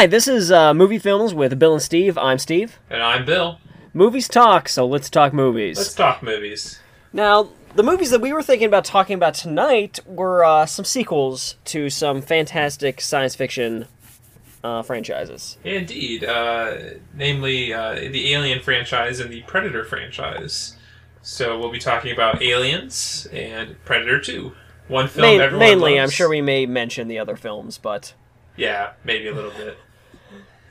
Hi, this is uh, Movie Films with Bill and Steve. I'm Steve. And I'm Bill. Movies talk, so let's talk movies. Let's talk movies. Now, the movies that we were thinking about talking about tonight were uh, some sequels to some fantastic science fiction uh, franchises. Indeed, uh, namely uh, the Alien franchise and the Predator franchise. So we'll be talking about Aliens and Predator 2. One film Ma- mainly, loves. I'm sure we may mention the other films, but Yeah, maybe a little bit.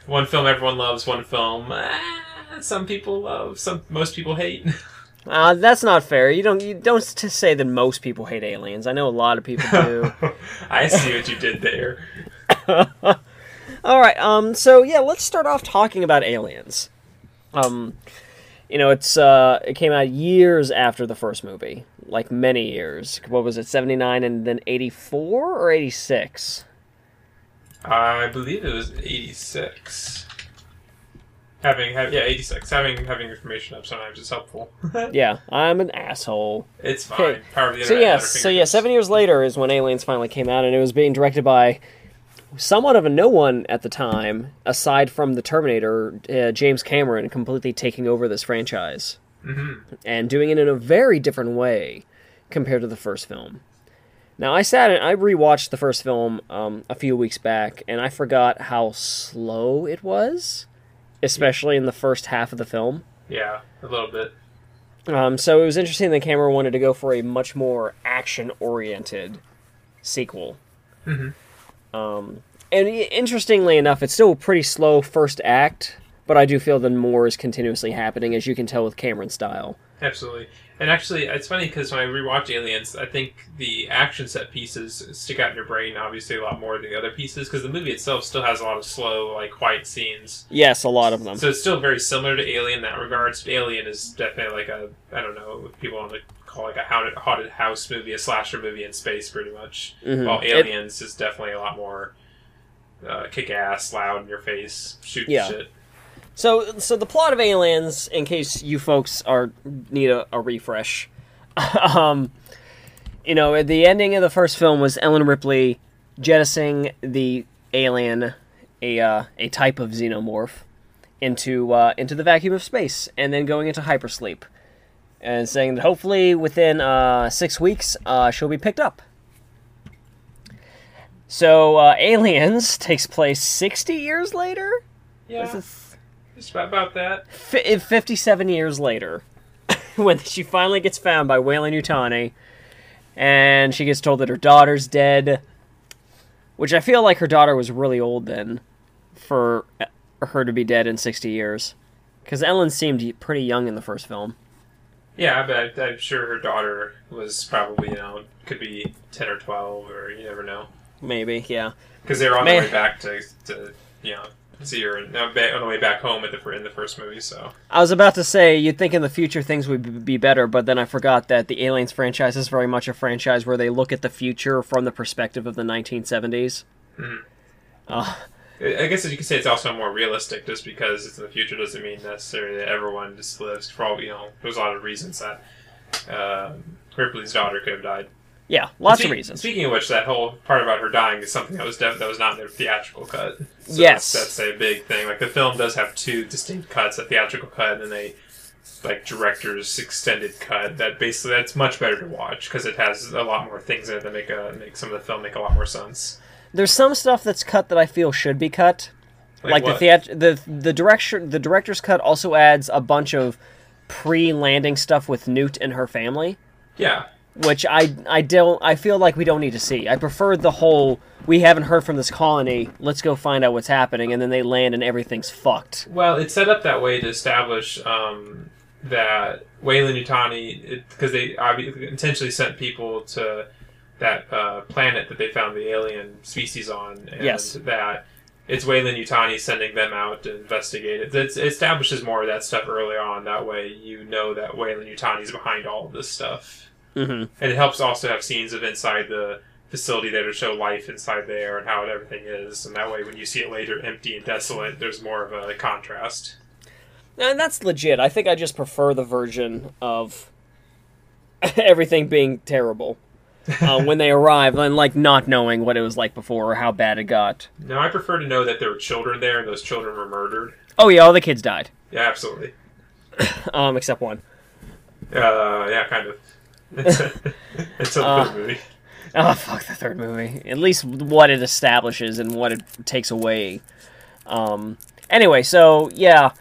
One film everyone loves, one film ah, some people love, some most people hate. uh, that's not fair. You don't you don't say that most people hate aliens. I know a lot of people do. I see what you did there. All right. Um. So yeah, let's start off talking about aliens. Um, you know, it's uh, it came out years after the first movie, like many years. What was it, seventy nine and then eighty four or eighty six? I believe it was 86. Having, have, yeah, 86. Having having information up sometimes is helpful. Yeah, I'm an asshole. It's fine. Okay. Power of the So internet. yes, at so yeah, seven years later is when Aliens finally came out, and it was being directed by somewhat of a no one at the time, aside from the Terminator, uh, James Cameron, completely taking over this franchise Mm-hmm. and doing it in a very different way compared to the first film. Now I sat and I rewatched the first film um, a few weeks back, and I forgot how slow it was, especially in the first half of the film. Yeah, a little bit. Um, so it was interesting that Cameron wanted to go for a much more action-oriented sequel. Mhm. Um, and interestingly enough, it's still a pretty slow first act, but I do feel that more is continuously happening, as you can tell with Cameron's style. Absolutely. And actually, it's funny because when I rewatch Aliens, I think the action set pieces stick out in your brain obviously a lot more than the other pieces because the movie itself still has a lot of slow, like quiet scenes. Yes, a lot of them. So it's still very similar to Alien in that regards. Alien is definitely like a I don't know what people want to call like a haunted, haunted house movie, a slasher movie in space, pretty much. Mhm. While Aliens is definitely a lot more uh, kick ass, loud in your face, shoot Yeah. shit. So, so the plot of Aliens, in case you folks are need a, a refresh, um, you know, the ending of the first film was Ellen Ripley jettisoning the alien, a uh, a type of xenomorph, into uh, into the vacuum of space, and then going into hypersleep, and saying that hopefully within uh, six weeks uh, she'll be picked up. So, uh, Aliens takes place sixty years later. Yeah, Just about, that. Fi eh, 57 years later, when she finally gets found by Weyland-Yutani, and she gets told that her daughter's dead, which I feel like her daughter was really old then for eh, her to be dead in 60 years. Because Ellen seemed pretty young in the first film. Yeah, but I'm sure her daughter was probably, you know, could be 10 or 12, or you never know. Maybe, yeah. Because they were on Man. their way back to, to you know, see her in, on the way back home at the, in the first movie, so. I was about to say, you'd think in the future things would be better, but then I forgot that the Aliens franchise is very much a franchise where they look at the future from the perspective of the 1970s. Mhm. Uh, I guess you could say it's also more realistic, just because it's in the future doesn't mean necessarily that everyone just lives. For all you know, there's a lot of reasons that um Ripley's daughter could have died. Yeah, lots of reasons. Speaking of which, that whole part about her dying is something that was def- that was not in the theatrical cut. So Yes. that's, that's a big thing. Like the film does have two distinct cuts: a theatrical cut and a like director's extended cut. That basically that's much better to watch because it has a lot more things in it that make a make some of the film make a lot more sense. There's some stuff that's cut that I feel should be cut. Like, what? the theat- the the direction the director's cut also adds a bunch of pre-landing stuff with Newt and her family, yeah, which I I don't I feel like we don't need to see. I prefer the whole we haven't heard from this colony. Let's go find out what's happening, and then they land and everything's fucked. Well, it's set up that way to establish um, that Weyland-Yutani, because they obviously intentionally sent people to that uh, planet that they found the alien species on, and Yes. that it's Weyland-Yutani sending them out to investigate it. It's, it establishes more of that stuff early on. That way, you know that Weyland-Yutani is behind all of this stuff, hmm and it helps also have scenes of inside the facility there to show life inside there and how everything is, and that way, when you see it later empty and desolate, there's more of a contrast. And that's legit. I think I just prefer the version of everything being terrible. uh, when they arrive, and like not knowing what it was like before or how bad it got. No, I prefer to know that there were children there and those children were murdered. Oh yeah, all the kids died, Yeah, absolutely. um, except one. Uh, yeah, kind of. Until the Uh, third movie. Oh fuck the third movie. At least what it establishes and what it takes away. Um. Anyway, so yeah.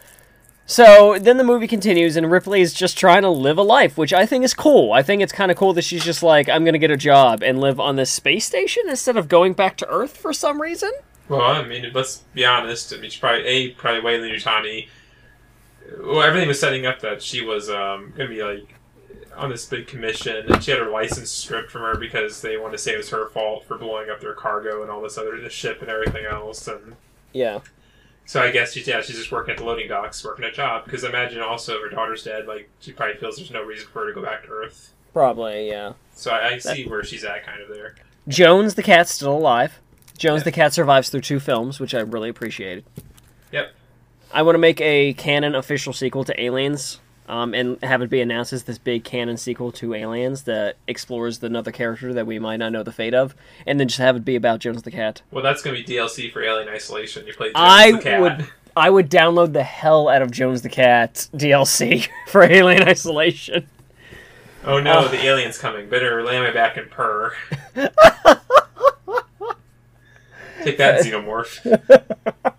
So then the movie continues, and Ripley is just trying to live a life, which I think is cool. I think it's kind of cool that she's just like, I'm gonna get a job and live on this space station instead of going back to Earth for some reason. Well, I mean, let's be honest. I mean, she probably a probably Weyland-Yutani. Well, everything was setting up that she was um, gonna be like on this big commission, and she had her license stripped from her because they wanted to say it was her fault for blowing up their cargo and all this other the ship and everything else. And Yeah. so I guess she's yeah, she's just working at the loading docks, working a job. Because I imagine also if her daughter's dead, like she probably feels there's no reason for her to go back to Earth. Probably, yeah. So I, I see where she's at, kind of there. Jones the cat's still alive. Jones Yeah. the cat survives through two films, which I really appreciated. Yep. I want to make a canon official sequel to Aliens, um, and have it be announced as this big canon sequel to Aliens that explores another character that we might not know the fate of, and then just have it be about Jones the cat. Well, that's gonna be DLC for Alien Isolation. You play Jones I the cat. would, I would download the hell out of Jones the cat DLC for Alien Isolation. Oh no, Oh. the alien's coming. Better lay on my back and purr. Take that, xenomorph.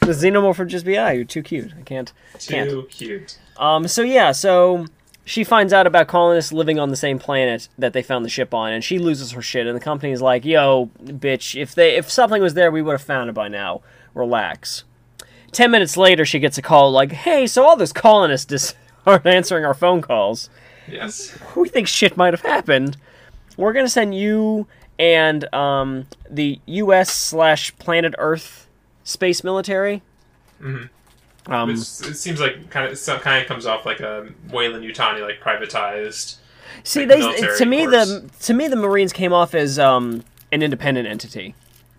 The xenomorph would just be, ah, you're too cute. I can't. Too cute. Um, so yeah, so she finds out about colonists living on the same planet that they found the ship on, and she loses her shit. And the company's like, "Yo, bitch, if they if something was there, we would have found it by now. Relax." Ten minutes later, she gets a call like, "Hey, so all those colonists just aren't answering our phone calls. Yes. We think shit might have happened. We're gonna send you and um, the U.S. slash Planet Earth space military." Mhm. Um, it seems like kind of some kind of comes off like a Weyland-Yutani like privatized. See, like they to me the to me the Marines came off as um, an independent entity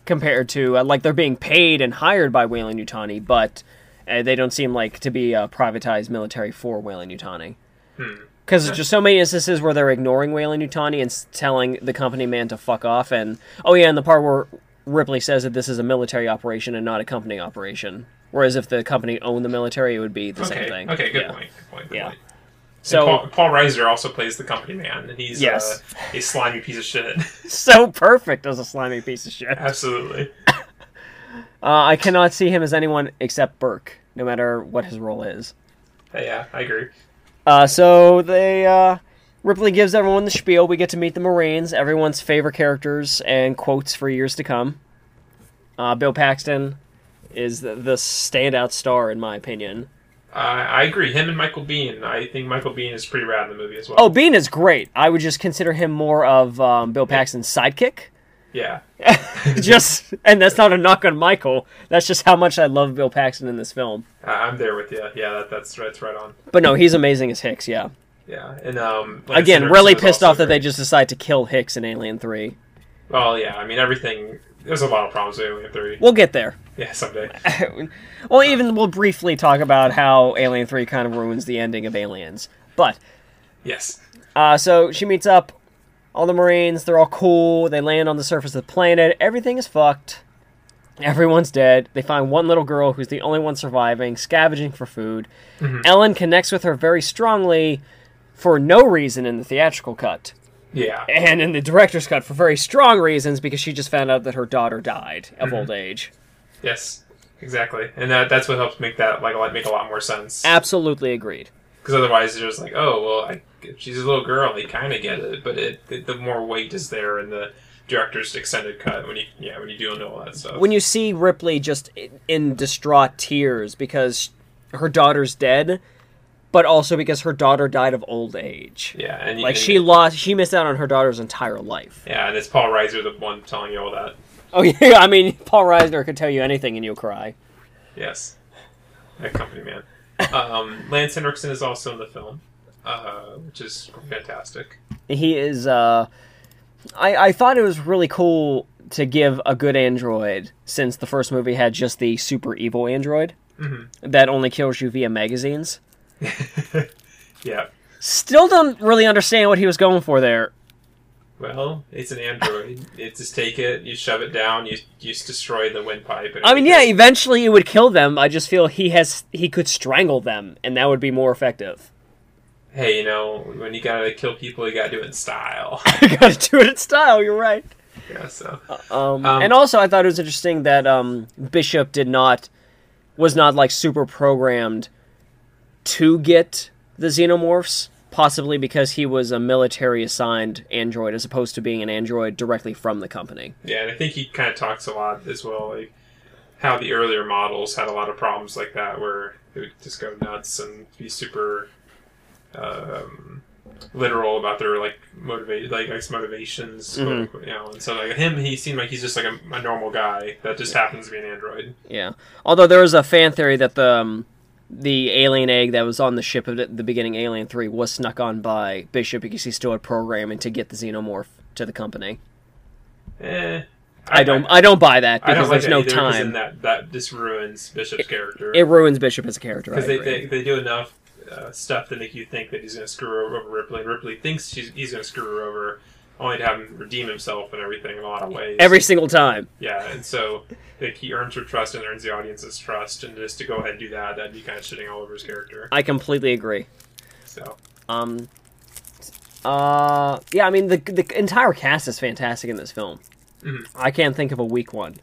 compared to uh, like they're being paid and hired by Weyland-Yutani, but uh, they don't seem like to be a privatized military for Weyland-Yutani. Hmm. Because there's just so many instances where they're ignoring Weyland-Yutani and telling the company man to fuck off. And oh yeah, and the part where Ripley says that this is a military operation and not a company operation. Whereas if the company owned the military, it would be the Okay. same thing. Okay. Good Yeah. point. Good point. Good Yeah. point. So Paul, Paul Reiser also plays the company man, and he's Yes. uh, a slimy piece of shit. so perfect as a slimy piece of shit. Absolutely. Uh, I cannot see him as anyone except Burke, no matter what his role is. Uh, yeah, I agree. Uh, so they uh, Ripley gives everyone the spiel. We get to meet the Marines, everyone's favorite characters and quotes for years to come. Uh, Bill Paxton is the, the standout star in my opinion. Uh, I agree. Him and Michael Biehn. I think Michael Biehn is pretty rad in the movie as well. Oh, Biehn is great. I would just consider him more of um, Bill Paxton's sidekick. yeah. just and that's not a knock on Michael. That's just how much I love Bill Paxton in this film. I'm there with you. Yeah, that, that's that's right on. But no, he's amazing as Hicks. Yeah. Yeah, and um, Lance Again, really pissed off that they just decide to kill Hicks in Alien Three. Well, yeah. I mean, everything. There's a lot of problems with Alien Three. We'll get there. Yeah, someday. well, even we'll briefly talk about how Alien Three kind of ruins the ending of Aliens. But Yes. uh, so she meets up all the Marines. They're all cool. They land on the surface of the planet. Everything is fucked. Everyone's dead. They find one little girl who's the only one surviving, scavenging for food. Mhm. Ellen connects with her very strongly for no reason in the theatrical cut. Yeah. And in the director's cut for very strong reasons because she just found out that her daughter died of Mhm. old age. Yes. Exactly. And that that's what helps make that like a lot make a lot more sense. Absolutely agreed. Because otherwise, it's just like, oh well, I, she's a little girl. You kind of get it, but it, it the more weight is there in the director's extended cut when you yeah when you do know all that stuff. When you see Ripley just in distraught tears because her daughter's dead, but also because her daughter died of old age. yeah, and Like and- she lost, she missed out on her daughter's entire life. Yeah, and it's Paul Reiser the one telling you all that. Oh yeah, I mean Paul Reiser could tell you anything and you'll cry. Yes, that company man. um, Lance Henriksen is also in the film, uh, which is fantastic. He is. uh I I thought it was really cool to give a good android since the first movie had just the super evil android hmm that only kills you via magazines. yeah, Still don't really understand what he was going for there. Well, it's an android. you just take it, you shove it down, you you just destroy the windpipe. I mean, yeah, eventually it would kill them. I just feel he has he could strangle them, and that would be more effective. Hey, you know, when you gotta kill people, you gotta do it in style. you gotta do it in style. You're right. yeah. So Um, Um, and also, I thought it was interesting that um, Bishop did not was not like super programmed to get the xenomorphs, possibly because he was a military assigned android as opposed to being an android directly from the company. yeah, and I think he kind of talks a lot as well, like how the earlier models had a lot of problems like that, where it would just go nuts and be super um, literal about their like motivated like ex motivations, Mhm. you know. And so like him, he seemed like he's just like a, a normal guy that just happens to be an android. Yeah. Although there was a fan theory that the um, the alien egg that was on the ship at the beginning, Alien Three, was snuck on by Bishop because he still had programming to get the xenomorph to the company. Eh, I don't. I, don't buy that because like there's no either, time. that that just ruins Bishop's character. It ruins Bishop as a character. Because they, they, they do enough uh, stuff to make you think that he's going to screw over Ripley, and Ripley thinks she's, he's going to screw her over, only to have him redeem himself and everything in a lot of ways. Every single time. yeah, and so like, he earns her trust and earns the audience's trust, and just to go ahead and do that, that'd be kind of shitting all over his character. I completely agree. So Um. Uh. Yeah. I mean, the the entire cast is fantastic in this film. Mhm. I can't think of a weak one.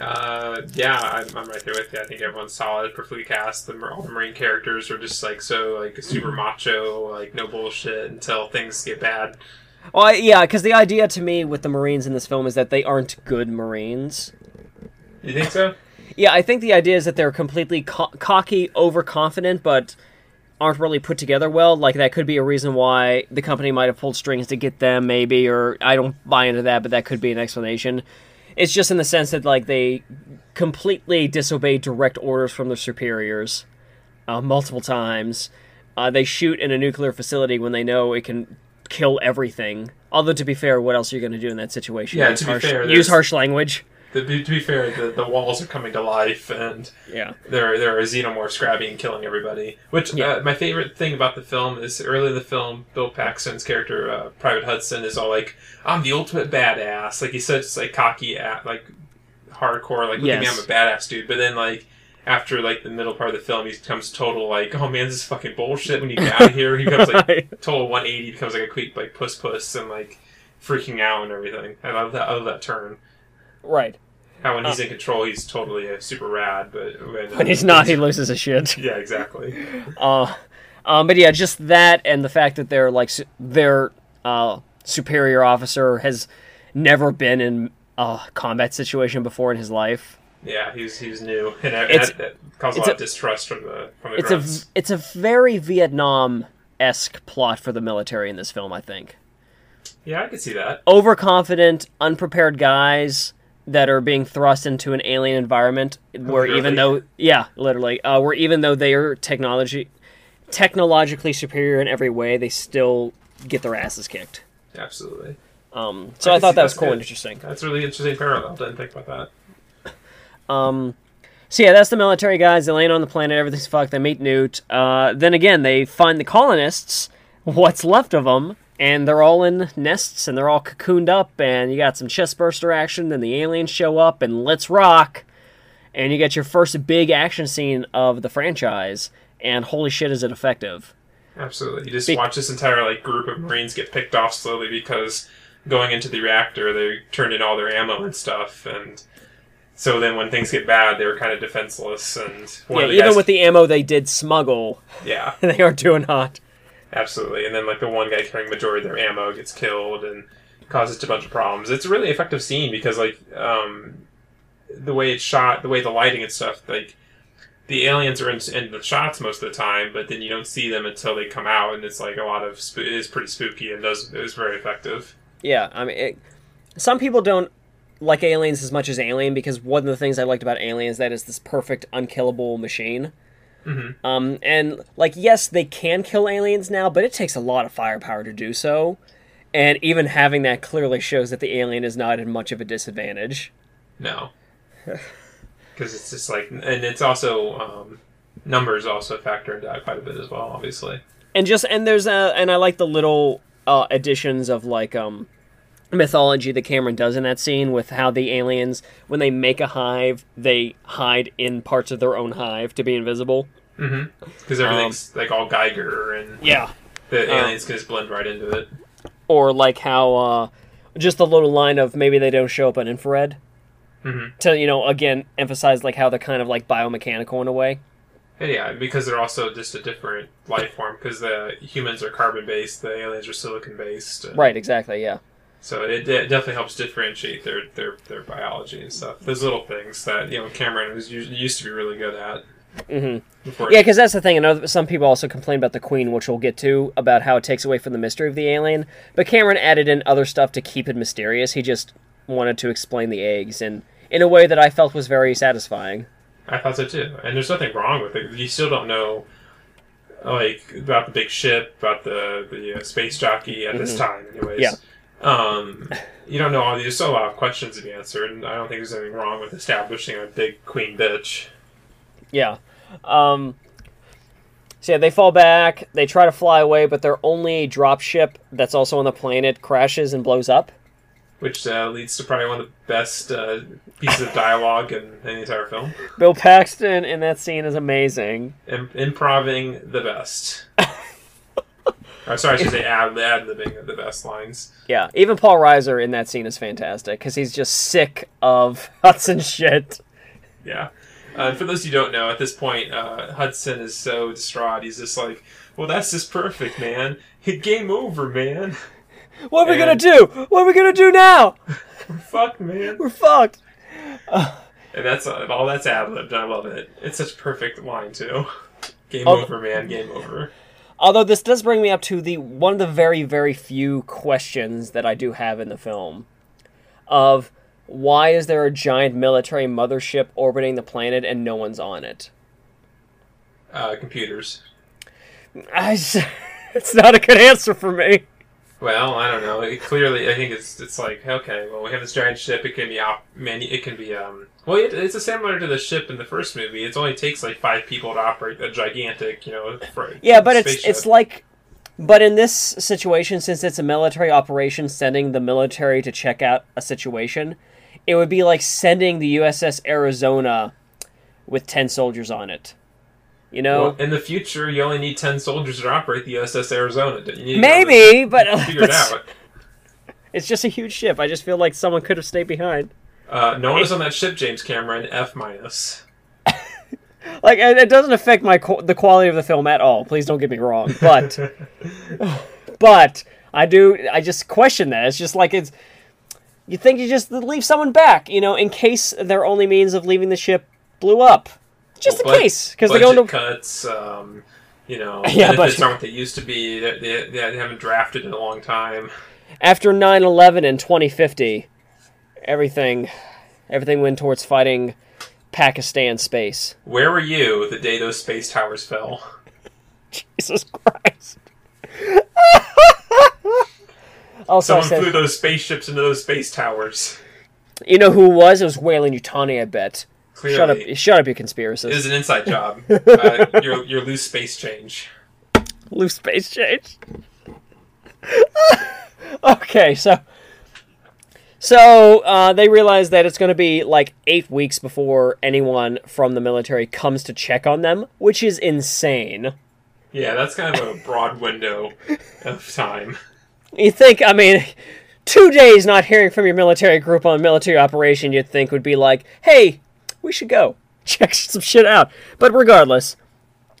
uh, yeah, I'm, I'm right there with you. I think everyone's solid, perfectly cast. The all the marine characters are just like so like super macho, like no bullshit until things get bad. Well, yeah, because the idea to me with the Marines in this film is that they aren't good Marines. You think so? Yeah, I think the idea is that they're completely co- cocky, overconfident, but aren't really put together well. Like that could be a reason why the company might have pulled strings to get them, maybe. Or I don't buy into that, but that could be an explanation. It's just in the sense that like they completely disobey direct orders from their superiors uh, multiple times. Uh, they shoot in a nuclear facility when they know it can kill everything. Although to be fair, what else are you going to do in that situation? Yeah, use to be harsh, fair, use harsh language. The, to be fair, the, the walls are coming to life, and Yeah. there there are xenomorphs grabbing and killing everybody. Which Yeah. uh, my favorite thing about the film is early in the film, Bill Paxton's character, uh, Private Hudson, is all like, "I'm the ultimate badass." Like he's such like cocky, at, like hardcore, like look at me, I'm a badass dude. But then like. After like the middle part of the film, he becomes total like, oh man, this is fucking bullshit. When you get out of here, he becomes like total 180, becomes like a quick like puss puss and like freaking out and everything. I love that. I love that turn. Right. How when he's in control, he's totally uh, super rad, but when, When he's not, he loses his shit. yeah, exactly. Uh, um, but yeah, just that and the fact that their like su- their uh, superior officer has never been in a combat situation before in his life. Yeah, he's he's new, and that, It's- that, that a lot a- of distrust from the from the It's a grunts. v- it's a very Vietnam esque plot for the military in this film. I think yeah, I could see that. overconfident, unprepared guys that are being thrust into an alien environment where even though yeah, literally, uh, where even though they are technology technologically superior in every way, they still get their asses kicked. Absolutely, Um, so I I, thought that was cool good. and interesting. that's a really interesting parallel. Didn't think about that. Um, so yeah, that's the military guys. They land on the planet. Everything's fucked. They meet Newt. Uh, then again, they find the colonists, what's left of them, and they're all in nests and they're all cocooned up. And you got some chest burster action. Then the aliens show up and let's rock. And you get your first big action scene of the franchise. And holy shit, is it effective! Absolutely, you just Be- watch this entire like group of Marines get picked off slowly because going into the reactor, they turned in all their ammo and stuff, and so then when things get bad, they're kind of defenseless. And yeah, even guys, with the ammo they did smuggle, yeah, they are doing hot. Absolutely, and then like the one guy carrying majority of their ammo gets killed and causes a bunch of problems. It's a really effective scene because like um, the way it's shot, the way the lighting and stuff, like the aliens are in, in the shots most of the time, but then you don't see them until they come out, and it's like a lot of sp- it is pretty spooky and does is very effective. Yeah, I mean, it, some people don't like aliens as much as Alien because one of the things I liked about Aliens that is this perfect unkillable machine. Mhm. Um, and like, yes, they can kill aliens now, but it takes a lot of firepower to do so. And even having that clearly shows that the alien is not at much of a disadvantage. No, because it's just like, and it's also um, numbers also factor into that quite a bit as well, obviously. And just and there's a and I like the little uh, additions of like um mythology that Cameron does in that scene with how the aliens when they make a hive they hide in parts of their own hive to be invisible. because everything's like all Giger and Yeah. the aliens can just blend right into it. Or like how uh just the little line of maybe they don't show up on infrared. Mhm. To you know again emphasize like how they're kind of like biomechanical in a way. And yeah, because they're also just a different life form. Because the humans are carbon based, the aliens are silicon based. Right, exactly, yeah. So it, it definitely helps differentiate their, their their biology and stuff. Those little things that you know Cameron was used to be really good at. hmm Yeah, because that's the thing. I know some people also complain about the Queen, which we'll get to, about how it takes away from the mystery of the alien. But Cameron added in other stuff to keep it mysterious. He just wanted to explain the eggs, and in a way that I felt was very satisfying. I thought so too. And there's nothing wrong with it. You still don't know, like about the big ship, about the the uh, space jockey at this time, anyways. Yeah. Um, you don't know all these. There's still a lot of questions to be answered, and I don't think there's anything wrong with establishing a big queen bitch. Yeah. Um, so yeah, they fall back. They try to fly away, but their only drop ship that's also on the planet crashes and blows up. Which uh, leads to probably one of the best uh, pieces of dialogue in, in the entire film. Bill Paxton in that scene is amazing. Im- improving the best. or sorry, I should say ad ad libbing the best lines. Yeah, even Paul Reiser in that scene is fantastic because he's just sick of Hudson shit. Yeah. Uh, for those who don't know, at this point, uh, Hudson is so distraught. He's just like, "Well, that's just perfect, man. Game over, man. What are we And- gonna do? What are we gonna do now? We're fucked, man." We're fucked. And that's uh, all. That's ad libbed. I love it. It's such a perfect line too. Game Oh. over, man. Game over. Although this does bring me up to the one of the very very few questions that I do have in the film of why is there a giant military mothership orbiting the planet and no one's on it? Uh, computers. I it's not a good answer for me. Well, I don't know. It clearly, I think it's it's like okay. Well, we have this giant ship. It can be op- manu- It can be um. Well, it, it's a similar to the ship in the first movie. It only takes like five people to operate a gigantic, you know. Yeah, but it's it's like but in this situation since it's a military operation sending the military to check out a situation, it would be like sending the USS Arizona with 10 soldiers on it. You know? Well, in the future, you only need ten soldiers to operate the USS Arizona. Didn't you need to Maybe, but figure it it's, out. it's just a huge ship. I just feel like someone could have stayed behind. Uh, no one is on that ship, James Cameron. F minus. Like it doesn't affect my the quality of the film at all. Please don't get me wrong, but but I do. I just question that. It's just like it's. You think you just leave someone back, you know, in case their only means of leaving the ship blew up. Just the Bud- case, because they go into cuts. Um, you know, Yeah, but aren't what they used to be. They, they, they haven't drafted in a long time. after 9-11 in 2050, everything, everything went towards fighting Pakistan space. Where were you the day those space towers fell? Jesus Christ. also, I Someone said, flew those spaceships into those space towers. you know who it was? It was Weyland-Yutani, I bet. Clearly, Shut up! Shut up, you It conspiracist. was an inside job. uh, your your loose space change. Loose space change. okay, so so uh, they realize that it's going to be like eight weeks before anyone from the military comes to check on them, which is insane. Yeah, that's kind of a broad window of time. You think, I mean, two days not hearing from your military group on a military operation, you'd think would be like, hey, we should go check some shit out. But regardless,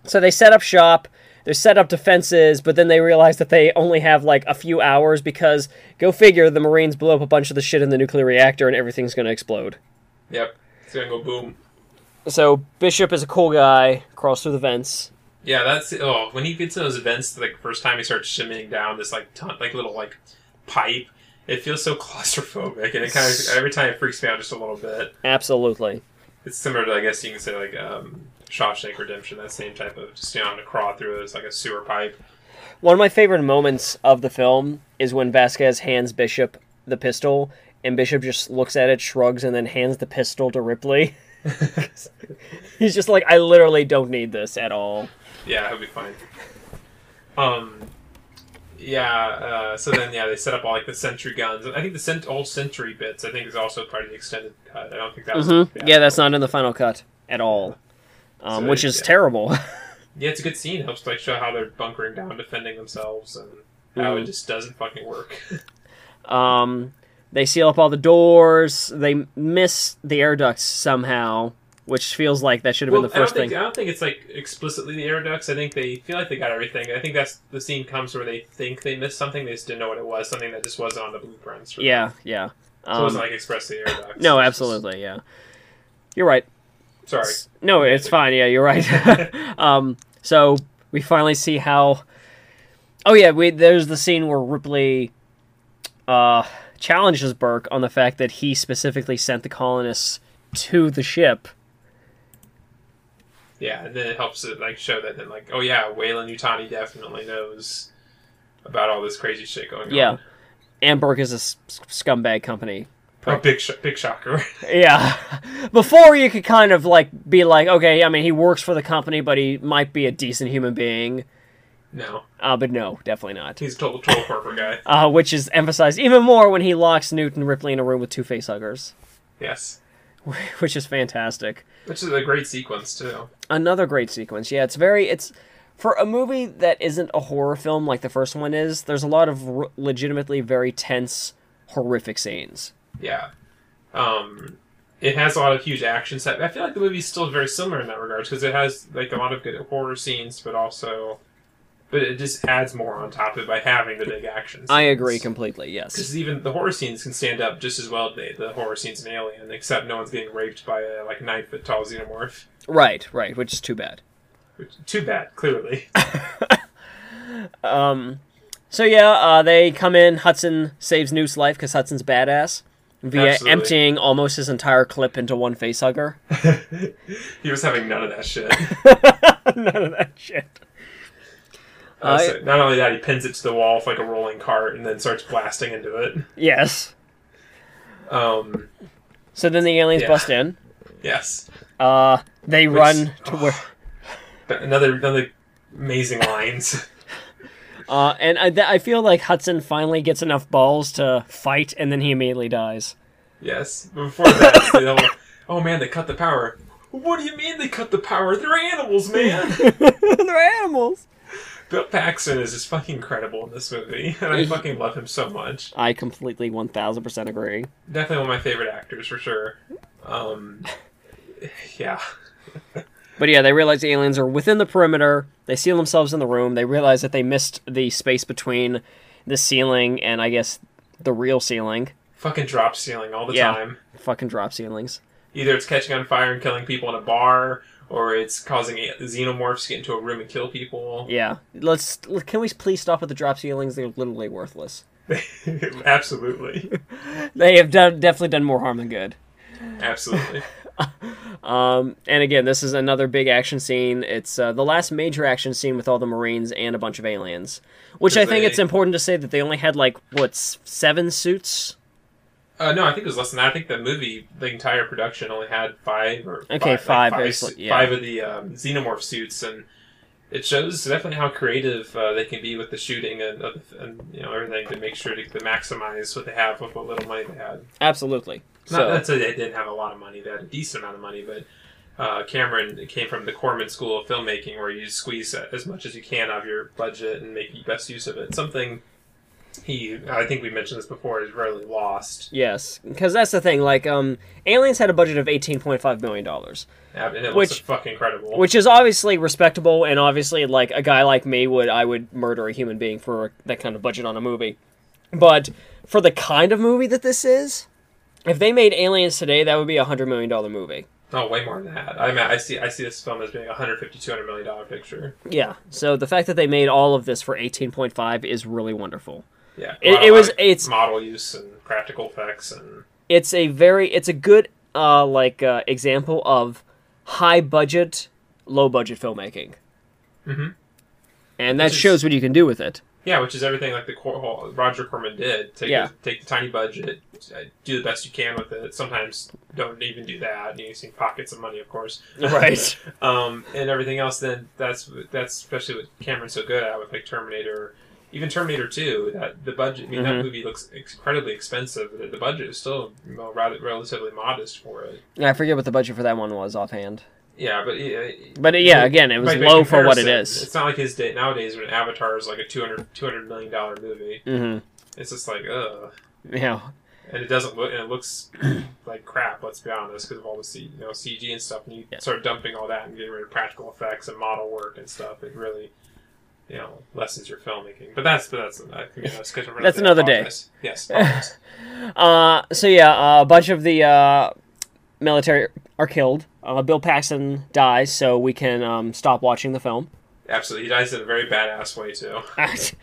so they set up shop, they set up defenses, but then they realize that they only have like a few hours because, go figure, the Marines blew up a bunch of the shit in the nuclear reactor and everything's gonna explode. Yep, it's gonna go boom. So Bishop is a cool guy, crawls through the vents. Yeah, that's oh when he gets in those events like first time he starts shimmying down this like ton, like little like pipe. It feels so claustrophobic, and it kind of every time it freaks me out just a little bit. Absolutely. It's similar to I guess you can say like um, Shawshank Redemption, that same type of just you know to crawl through this like a sewer pipe. One of my favorite moments of the film is when Vasquez hands Bishop the pistol, and Bishop just looks at it, shrugs, and then hands the pistol to Ripley. He's just like, I literally don't need this at all. Yeah, it'll be fine. Um, Yeah. Uh, so then, yeah, they set up all like the sentry guns. I think the cent- old sentry bits. I think is also part of the extended cut. I don't think that was. hmm Yeah, that's not in the final cut at all, um, So which is yeah. terrible. Yeah, it's a good scene. It helps like show how they're bunkering down, defending themselves, and how Mhm. it just doesn't fucking work. Um, they seal up all the doors. They miss the air ducts somehow, which feels like that should have well, been the I first think thing. I don't think it's like explicitly the air ducts. I think they feel like they got everything. I think that's the scene comes where they think they missed something. They just didn't know what it was. Something that just wasn't on the blueprints. for them. Yeah, yeah. So it Um, wasn't like expressly air ducts. no, It's just- absolutely, yeah. You're right. Sorry. No, it's fine. Yeah, you're right. um, so we finally see how. Oh yeah, we there's the scene where Ripley uh, challenges Burke on the fact that he specifically sent the colonists to the ship. Yeah, and then it helps it like show that then like oh yeah, Weyland-Yutani definitely knows about all this crazy shit going Yeah. on. Yeah, Burke is a s- scumbag company. Oh, big sh- big shocker. Yeah. Before you could kind of like be like, okay, I mean, he works for the company, but he might be a decent human being. no, Uh, but no, definitely not. he's a total total corporate guy. Uh, which is emphasized even more when he locks Newton Ripley in a room with two facehuggers, Yes, which is fantastic. Which is a great sequence too. Another great sequence. Yeah, it's very it's for a movie that isn't a horror film like the first one is. There's a lot of r- legitimately very tense, horrific scenes. Yeah. Um, it has a lot of huge action set. I feel like the movie's still very similar in that regard because it has like a lot of good horror scenes, but also, but it just adds more on top of it by having the big action. Scenes. I agree completely. Yes. Because even the horror scenes can stand up just as well the horror scenes in Alien, except no one's getting raped by a like nine foot tall xenomorph. Right. Right. Which is too bad. Which, too bad, clearly. Um, so yeah, uh, they come in. Hudson saves Newt's life because Hudson's badass via Absolutely. emptying almost his entire clip into one facehugger. he was having none of that shit. None of that shit. Uh, so not only that, he pins it to the wall with like a rolling cart and then starts blasting into it. Yes. Um, So then the aliens Yeah. bust in. yes. Uh, they Which- run to where. Another another amazing lines. Uh, and I, th- I feel like Hudson finally gets enough balls to fight, and then he immediately dies. yes. Before that, oh man, they cut the power. What do you mean they cut the power? They're animals, man. They're animals. Bill Paxton is just fucking incredible in this movie, and I fucking love him so much. I completely 1000% agree. Definitely one of my favorite actors for sure. Um, yeah. But yeah, they realize the aliens are within the perimeter. They seal themselves in the room. They realize that they missed the space between the ceiling and I guess the real ceiling. Fucking drop ceiling all the Yeah. time. Fucking drop ceilings. Either it's catching on fire and killing people in a bar, or it's causing xenomorphs to get into a room and kill people. Yeah. Let's. Can we please stop with the drop ceilings? They're literally worthless. Absolutely. They have done definitely done more harm than good. Absolutely. Um, and again, this is another big action scene. It's uh, the last major action scene with all the Marines and a bunch of aliens. Which I think They- it's important to say that they only had like what seven suits. Uh, no, I think it was less than that. I think the movie, the entire production, only had five or Okay, five, five, like five, basically, yeah. five of the um, xenomorph suits, and it shows definitely how creative uh, they can be with the shooting and, and you know everything to make sure to, to maximize what they have with what little money they had. Absolutely. Not So that they didn't have a lot of money; they had a decent amount of money, but. Uh, Cameron came from the Corman School of Filmmaking, where you squeeze as much as you can out of your budget and make the best use of it. Something he, I think we mentioned this before, is rarely lost. yes, because that's the thing. Like, um, aliens had a budget of eighteen point five million dollars, Yeah, Which- fucking incredible. which is obviously respectable, and obviously, like a guy like me would I would murder a human being for that kind of budget on a movie. But for the kind of movie that this is, if they made Aliens today, that would be a hundred million dollar movie. Oh, way more than that. I mean, I see. I see this film as being a 150 200 million dollar picture. Yeah. So the fact that they made all of this for 18.5 is really wonderful. Yeah, It- it was- like, it's- model use and practical effects and It's a very it's a good uh like uh, example of high budget, low budget filmmaking. Mm-hmm. And that shows what you can do with it. yeah, which is everything like the Cor- Roger Corman did. Take Yeah. the, take the tiny budget, uh, do the best you can with it. Sometimes don't even do that. You see pockets of money, of course. Right. um, and everything else. Then that's that's especially what Cameron's so good at with like Terminator even Terminator Two, that the budget. I mean, Mhm. that movie looks incredibly expensive. The, the budget is still know, rather relatively modest for it. Yeah, I forget what the budget for that one was offhand. Yeah, but yeah, But uh, yeah, again, it was low for what it is. It's not like his day nowadays when Avatar is like a 200, 200 million dollar movie. hmm It's just like ugh, Yeah. and it doesn't look and it looks like crap. Let's be honest, because of all the C, you know CG and stuff. And you Yeah. start dumping all that and getting rid of practical effects and model work and stuff. It really. You know, lessens your filmmaking, but that's but that's I mean, that's, That's another day. Yes. Uh, so yeah, uh, a bunch of the uh, military are killed. Uh, Bill Paxton dies, so we can um, stop watching the film. Absolutely, he dies in a very badass way too.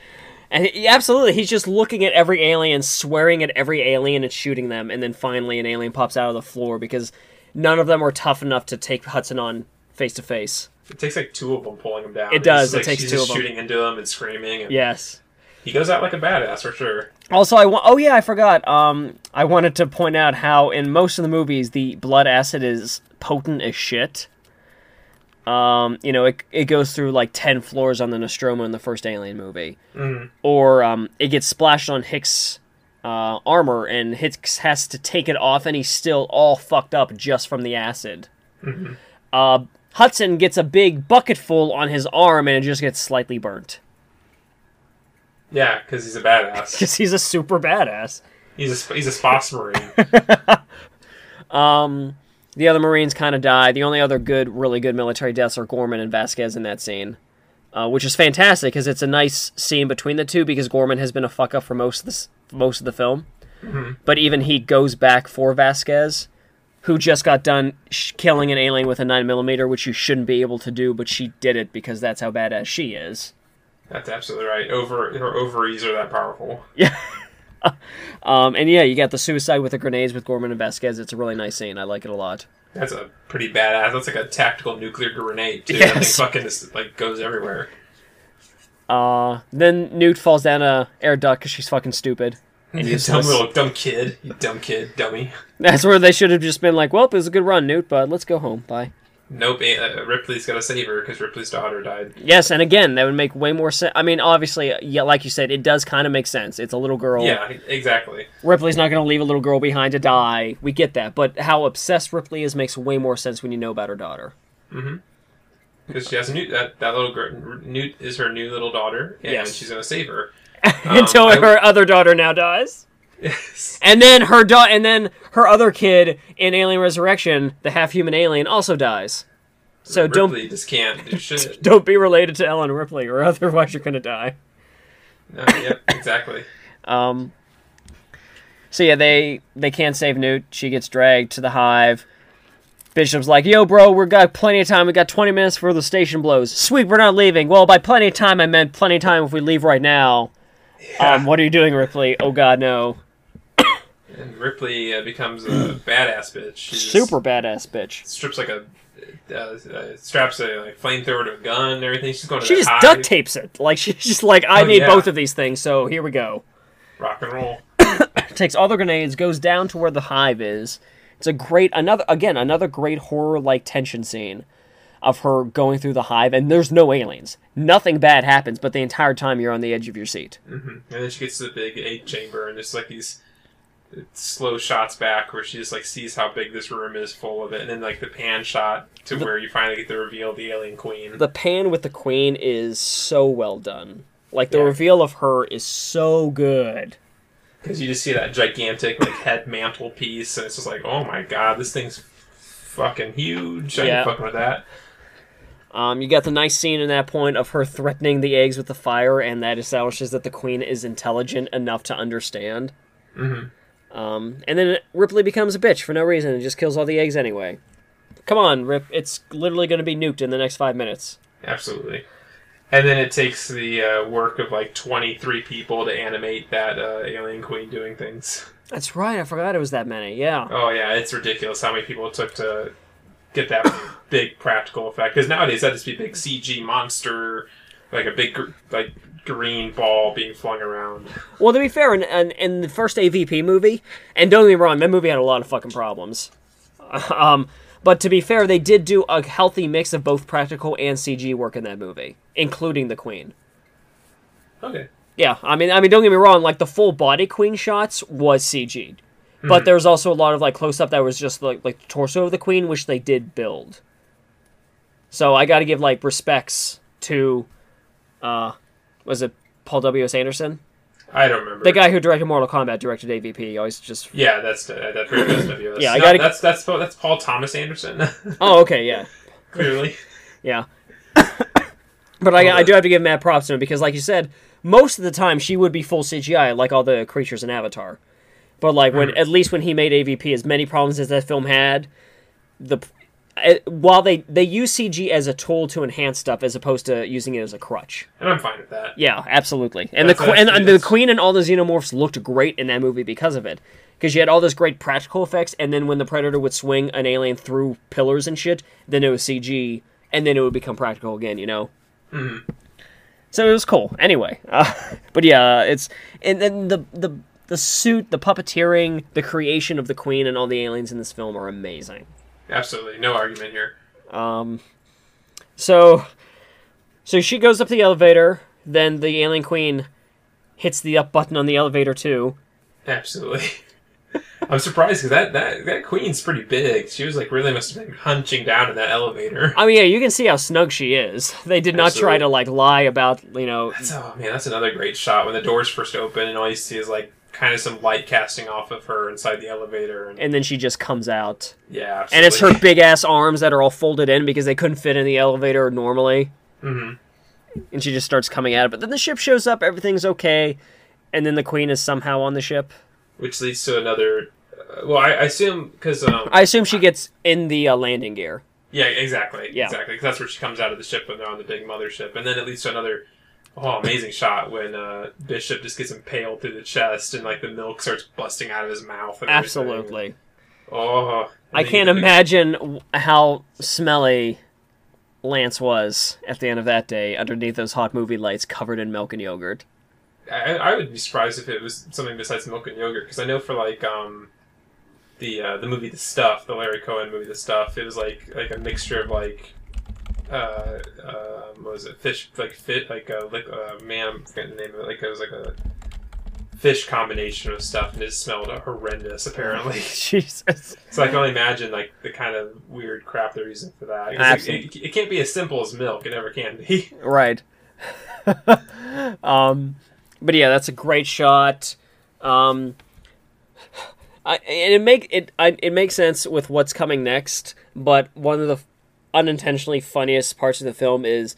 and he, absolutely, he's just looking at every alien, swearing at every alien, and shooting them. And then finally, an alien pops out of the floor because none of them are tough enough to take Hudson on face to face. It takes like two of them pulling him down. It does, it like takes she's two just of 'em. shooting into him and screaming. And Yes. he goes out like a badass for sure. Also, I wa- oh yeah, I forgot. Um, I wanted to point out how in most of the movies the blood acid is potent as shit. Um, you know, it it goes through like ten floors on the Nostromo in the first Alien movie, Mhm. or um, it gets splashed on Hicks' uh, armor, and Hicks has to take it off, and he's still all fucked up just from the acid. Uh, Hudson gets a big bucket full on his arm, and it just gets slightly burnt Yeah, because he's a badass. because he's a super badass. He's a he's a Sposs Marine. Um, the other Marines kind of die. The only other good, really good military deaths are Gorman and Vasquez in that scene, uh, which is fantastic because it's a nice scene between the two because Gorman has been a fuck up for most of this most of the film, but even he goes back for Vasquez, who just got done sh- killing an alien with a nine millimeter, which you shouldn't be able to do, but she did it because that's how badass she is. That's absolutely right. Over her ovaries are that powerful. Yeah. um, and yeah, you got the suicide with the grenades with Gorman and Vasquez. It's a really nice scene. I like it a lot. That's a pretty badass. That's like a tactical nuclear grenade too. That thing fucking is, like goes everywhere. Uh, then Newt falls down a air duct because she's fucking stupid. And You dumb little dumb kid. You dumb kid, dummy. That's where they should have just been like, "Well, it was a good run, Newt, but let's go home. Bye." Nope. Uh, Ripley's got to save her because Ripley's daughter died. Yes, and again, that would make way more sense. I mean, obviously, yeah, like you said, it does kind of make sense. It's a little girl. Yeah, exactly. Ripley's not going to leave a little girl behind to die. We get that, but how obsessed Ripley is makes way more sense when you know about her daughter. Mm-hmm. Because she has a new that that little girl. Newt is her new little daughter, and Yes. she's gonna save her. Until I- her other daughter now dies. Yes. And then her da- and then her other kid in Alien Resurrection, the half-human alien, also dies. So don't just can't do don't be related to Ellen Ripley, or otherwise you're gonna die. No, yep, exactly. Um. So yeah, they they can't save Newt. She gets dragged to the hive. Bishop's like, "Yo, bro, we got plenty of time. We got 20 minutes before the station blows. Sweet, we're not leaving. Well, by plenty of time, I meant plenty of time if we leave right now. Um, what are you doing, Ripley? Oh God, no. And Ripley uh, becomes a badass bitch. She just Super badass bitch. strips like a uh, uh, straps a like flamethrower to a gun and everything. She's going to She the just hive. duct tapes it. Like she's just like, I Oh, need yeah. both of these things. So here we go. rock and roll. takes all the grenades, goes down to where the hive is. It's a great another again another great horror like tension scene of her going through the hive, and there's no aliens. Nothing bad happens, but the entire time you're on the edge of your seat. hmm And then she gets to the big egg chamber, and just like these slow shots back where she just like sees how big this room is full of it, and then like the pan shot to where you finally get to reveal the alien queen. The pan with the queen is so well done. Like the Yeah. reveal of her is so good. Because you just see that gigantic like head mantle piece, and it's just like, oh my god, this thing's fucking huge. I Yeah. ain't fucking with that. Um, you got the nice scene in that point of her threatening the eggs with the fire, and that establishes that the queen is intelligent enough to understand. Mhm. Um, and then Ripley becomes a bitch for no reason and just kills all the eggs anyway. Come on, Rip! It's literally going to be nuked in the next five minutes. Absolutely. And then it takes the uh, work of like 23 people to animate that uh, alien queen doing things. That's right. I forgot it was that many. Yeah. Oh yeah, it's ridiculous how many people it took to get that big practical effect. Because nowadays that just be a big CG monster, like a big gr- like green ball being flung around. Well, to be fair, in, in, in the first AVP movie, and don't get me wrong, that movie had a lot of fucking problems. Um, but to be fair, they did do a healthy mix of both practical and CG work in that movie, including the Queen. Okay. Yeah, I mean, I mean, don't get me wrong. Like the full body queen shots was CG'd, but there's also a lot of like close up that was just like like the torso of the queen, which they did build. So I got to give like respects to, uh, was it Paul W S Anderson, I don't remember the guy who directed Mortal Kombat, directed AVP. Always just Yeah, that's uh, that's pretty good. Yeah, I gotta- That's that's that's Paul Thomas Anderson. oh okay yeah Clearly, yeah. but I, I do have to give mad props to him because, like you said, most of the time she would be full CGI, like all the creatures in Avatar. But like when, at least when he made AVP, as many problems as that film had, the uh, while they they use CG as a tool to enhance stuff as opposed to using it as a crutch. and I'm fine with that. Yeah, absolutely. And the That's- que- and, and the queen and all the xenomorphs looked great in that movie because of it. Because you had all those great practical effects, and then when the predator would swing an alien through pillars and shit, then it was CG, and then it would become practical again. You know. Mm-hmm. So it was cool. Anyway, uh, but yeah, it's and then the the the suit, the puppeteering, the creation of the queen and all the aliens in this film are amazing. Absolutely, no argument here. Um, so, so she goes up the elevator. Then the alien queen hits the up button on the elevator too. Absolutely. I'm surprised because that, that that queen's pretty big. She was like really must have been hunching down in that elevator. I mean, yeah, you can see how snug she is. They did not try to like lie about you know. That's, oh man, that's another great shot when the doors first open and all you see is like kind of some light casting off of her inside the elevator. And, And then she just comes out, yeah, and it's her big ass arms that are all folded in because they couldn't fit in the elevator normally. hmm And she just starts coming out. But then the ship shows up, everything's okay, and then the queen is somehow on the ship. Which leads to another. Uh, well, I, I assume because um, I assume she gets in the uh, landing gear. yeah, exactly, Yeah. exactly. 'cause that's where she comes out of the ship when they're on the big mothership, and then it leads to another. Oh, amazing shot when uh, Bishop just gets impaled through the chest and like the milk starts busting out of his mouth. Absolutely. Oh, I can't imagine how smelly Lance was at the end of that day underneath those hot movie lights covered in milk and yogurt. I, I would be surprised if it was something besides milk and yogurt because I know for like um the uh, the movie The Stuff, the Larry Cohen movie The Stuff, it was like like a mixture of like uh, uh what was it fish like fit like a like uh, man I'm forgetting the name of it like it was like a fish combination of stuff and it smelled horrendous apparently Jesus. so I can only imagine like the kind of weird crap they're using for that. it- it, it can't be as simple as milk it never can be Right. um, but yeah, that's a great shot. Um, I, and it make it I, it makes sense with what's coming next. But one of the unintentionally funniest parts of the film is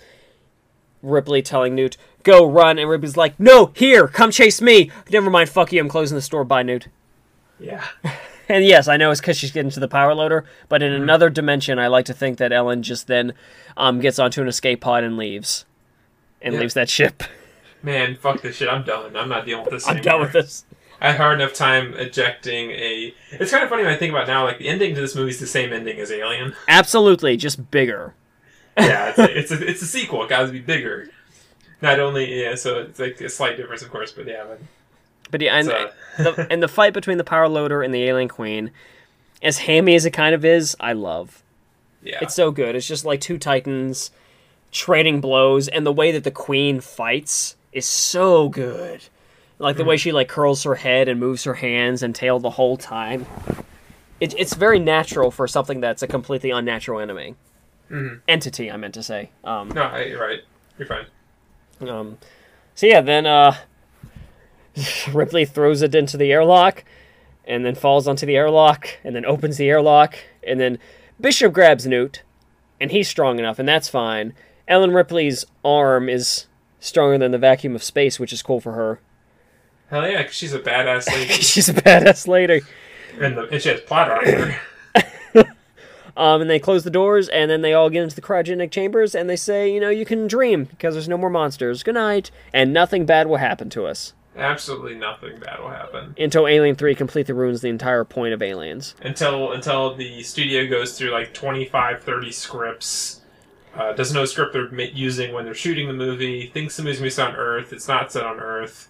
Ripley telling Newt, "Go run," and Ripley's like, "No, here, come chase me." Never mind, fuck you. I'm closing the store. Bye, Newt. yeah And yes, I know it's because she's getting to the power loader, but in another dimension, I like to think that Ellen just then um, gets onto an escape pod and leaves, and Yeah. leaves that ship. man fuck this shit I'm done I'm not dealing with this I'm anymore. done with this. I had hard enough time ejecting a. It's kind of funny when I think about now. Like the ending to this movie is the same ending as Alien. Absolutely, just bigger. Yeah, it's a, it's a, it's a sequel. It got to be bigger. Not only yeah, so it's like a slight difference, of course, but yeah, but But yeah, and, it's, the, and the fight between the power loader and the alien queen, as hammy as it kind of is, I love. yeah, It's so good. It's just like two titans trading blows, and the way that the queen fights is so good. Like the way she like curls her head and moves her hands and tail the whole time. It, it's very natural for something that's a completely unnatural enemy. Mhm. Entity, I meant to say. Um, no, I, you're right. You're fine. um, so yeah, then uh, Ripley throws it into the airlock, and then falls onto the airlock, and then opens the airlock, and then Bishop grabs Newt, and he's strong enough, and that's fine. Ellen Ripley's arm is stronger than the vacuum of space, which is cool for her. Hell yeah, 'cause she's a badass lady, She's a badass lady. and, the, and she has plot armor. Um, and they close the doors, and then they all get into the cryogenic chambers, and they say, you know, you can dream because there's no more monsters. Good night, and nothing bad will happen to us. Absolutely nothing bad will happen Until Alien Three completely ruins the entire point of Aliens. until until the studio goes through like 25, 30 scripts. Uh, doesn't know what script they're using when they're shooting the movie. Thinks the movie's gonna be set on Earth. It's not set on Earth.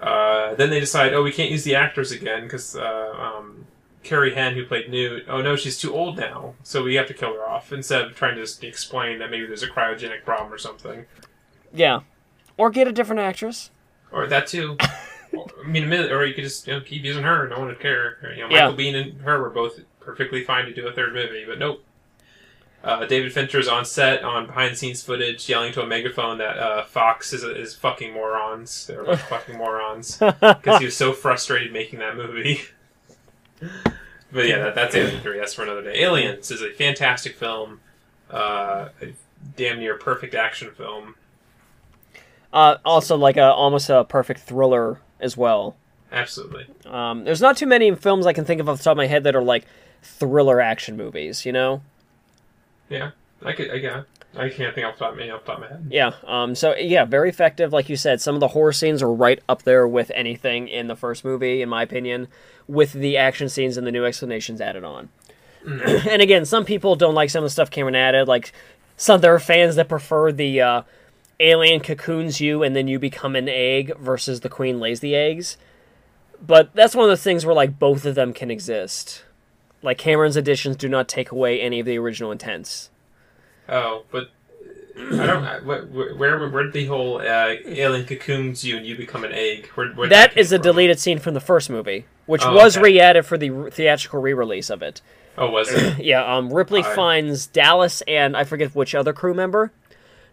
Uh, then they decide, oh, we can't use the actors again because uh, um, Carrie Henn, who played Newt, oh no, she's too old now, so we have to kill her off. Instead of trying to just explain that maybe there's a cryogenic problem or something. Yeah. Or get a different actress. or that too. I mean, or you could just you know, keep using her. No one would care. You know, Michael Yeah. Biehn and her were both perfectly fine to do a third movie, but nope. Uh, David Fincher's on set on behind the scenes footage, yelling to a megaphone that uh, Fox is, is fucking morons. They're like fucking morons because he was so frustrated making that movie. but yeah, that, that's Alien Three. That's for another day. Aliens is a fantastic film, uh, a damn near perfect action film. Uh, also, like a almost a perfect thriller as well. Absolutely. Um, there's not too many films I can think of off the top of my head that are like thriller action movies. You know? Yeah, I could. I, yeah, I can't think off the top of me off the top of my head. Yeah. Um, so yeah, very effective. Like you said, some of the horror scenes are right up there with anything in the first movie, in my opinion, with the action scenes and the new explanations added on. and again, some people don't like some of the stuff Cameron added. Like some there are fans that prefer the uh, alien cocoons you and then you become an egg versus the queen lays the eggs. But that's one of the things where like both of them can exist. Like Cameron's additions do not take away any of the original intents. Oh, but I don't. Where where where did the whole uh, alien cocoons you and you become an egg? Where, where That is a deleted scene from the first movie, which Oh, was okay. re-added for the theatrical re-release of it. Oh, was it? Yeah, um, Ripley finds Dallas and I forget which other crew member,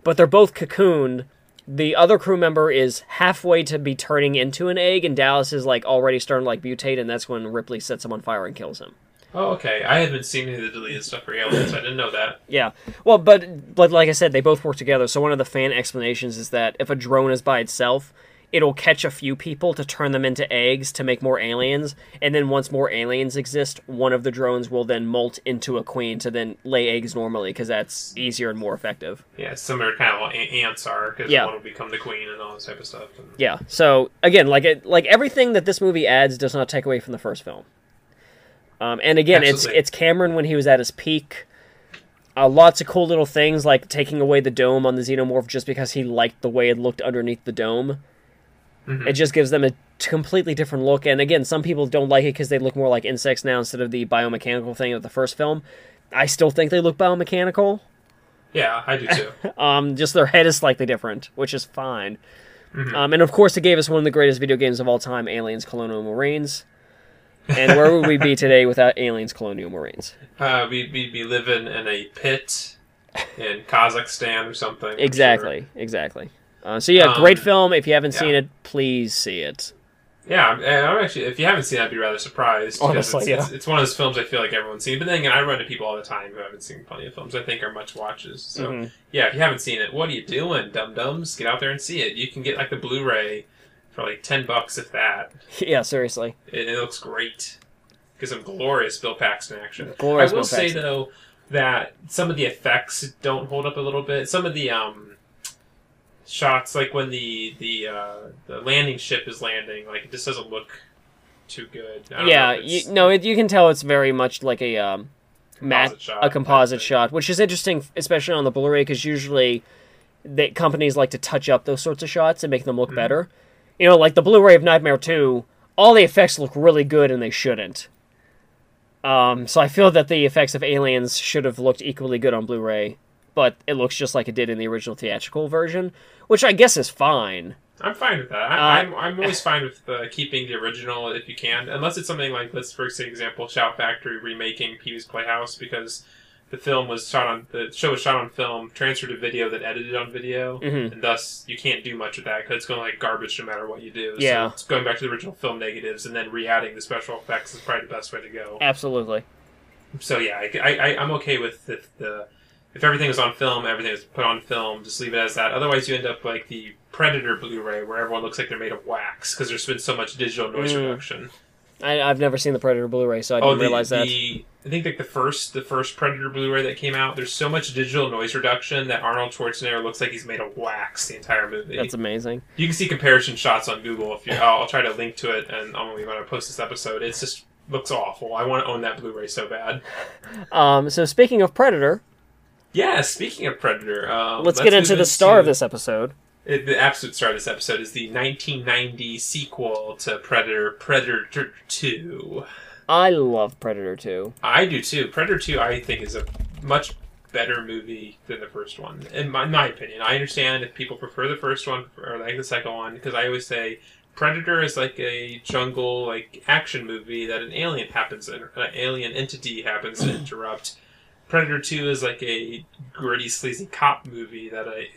but they're both cocooned. The other crew member is halfway to be turning into an egg, and Dallas is like already starting to like mutate, and that's when Ripley sets him on fire and kills him. Oh, okay. I seen any of the deleted stuff for aliens. I didn't know that. Yeah, well, but but like I said, they both work together. So one of the fan explanations is that if a drone is by itself, it'll catch a few people to turn them into eggs to make more aliens, and then once more aliens exist, one of the drones will then molt into a queen to then lay eggs normally because that's easier and more effective. Yeah, similar kind of what ants are because Yeah. one will become the queen and all this type of stuff. And, Yeah. So again, like it, like everything that this movie adds does not take away from the first film. Um, and again, Absolutely. it's it's Cameron when he was at his peak. Uh, lots of cool little things like taking away the dome on the xenomorph just because he liked the way it looked underneath the dome. Mhm. It just gives them a completely different look. And again, some people don't like it because they look more like insects now instead of the biomechanical thing of the first film. I still think they look biomechanical. yeah, I do too. Um, just their head is slightly different, which is fine. Mhm. Um, and of course, it gave us one of the greatest video games of all time, Aliens: Colonial Marines. And where would we be today without Aliens: Colonial Marines? uh, we'd, we'd be living in a pit in Kazakhstan or something. I'm Exactly, exactly. Uh, so yeah, Um, great film. If you haven't seen it, please see it. Yeah, I'm- and I'm actually, if you haven't seen it, I'd be rather surprised. Honestly, it's, yeah. it's, it's one of those films I feel like everyone's seen. But then again, I run into people all the time who haven't seen plenty of films I think are much watches. So, Mhm. yeah, if you haven't seen it, what are you doing, dum dums? Get out there and see it. You can get like the Blu like 10 bucks, if that. Yeah, seriously. It, it looks great. Get some glorious Bill Paxton action. Glorious I will Bill say, Paxton. though, that some of the effects don't hold up a little bit. Some of the, um, shots like when the the uh, the landing ship is landing like it just doesn't look too good Yeah, you, no, it, you can tell it's very much like a um, Composite shot a composite shot, which is interesting, especially on the Blu-ray, because usually they, companies like to touch up those sorts of shots and make them look Mm-hmm. better. You know, like the Blu-ray of Nightmare Two, all the effects look really good, and they shouldn't. Um, so I feel that the effects of Aliens should have looked equally good on Blu-ray, but it looks just like it did in the original theatrical version, which I guess is fine. I'm fine with that. Uh, I, I'm I'm always fine with uh, keeping the original if you can, unless it's something like let's for example Shout Factory remaking Pee Wee's Playhouse because the film was shot on the show was shot on film, transferred to video, then edited on video, Mhm. and thus you can't do much with that because it's going to like garbage no matter what you do. Yeah. so it's going back to the original film negatives and then re-adding the special effects is probably the best way to go. Absolutely. So yeah, I, I, I'm okay with if the if everything was on film, everything was put on film, just leave it as that. Otherwise, you end up like the Predator Blu-ray, where everyone looks like they're made of wax because there's been so much digital noise Mm. reduction. I, I've never seen the Predator Blu-ray, so I oh, didn't the, realize that. the I think like the first the first Predator Blu-ray that came out, there's so much digital noise reduction that Arnold Schwarzenegger looks like he's made of wax the entire movie. That's amazing. You can see comparison shots on Google. If you, I'll, I'll try to link to it, and I'll when to post this episode, it's just looks awful. I want to own that Blu-ray so bad. Um, so speaking of Predator, Yeah, speaking of Predator, um, let's, get into the star of this episode. It, the absolute star of this episode is the 1990 sequel to Predator, Predator 2. I love Predator 2. I do too. Predator 2, I think, is a much better movie than the first one, in my, in my opinion. I understand if people prefer the first one or like the second one, because I always say Predator is like a jungle like action movie that an alien happens in, an alien entity happens to interrupt. Predator Two is like a gritty, sleazy cop movie that I,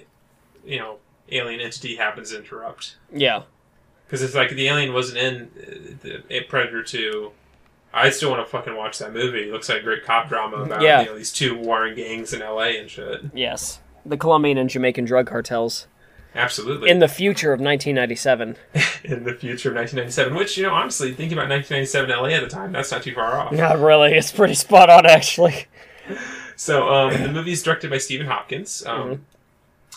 you know alien entity happens to interrupt. Yeah. Because it's like the alien wasn't in uh, the Predator Two. I still want to fucking watch that movie. It looks like a great cop drama about Yeah. you know, these two warring gangs in L.A. and shit. Yes. The Colombian and Jamaican drug cartels Absolutely. in the future of 1997. in the future of 1997, which you know, honestly, thinking about 1997 LA at the time, that's not too far off. Not really. It's pretty spot on, actually. So um, the movie is directed by Stephen Hopkins, um, Mm-hmm.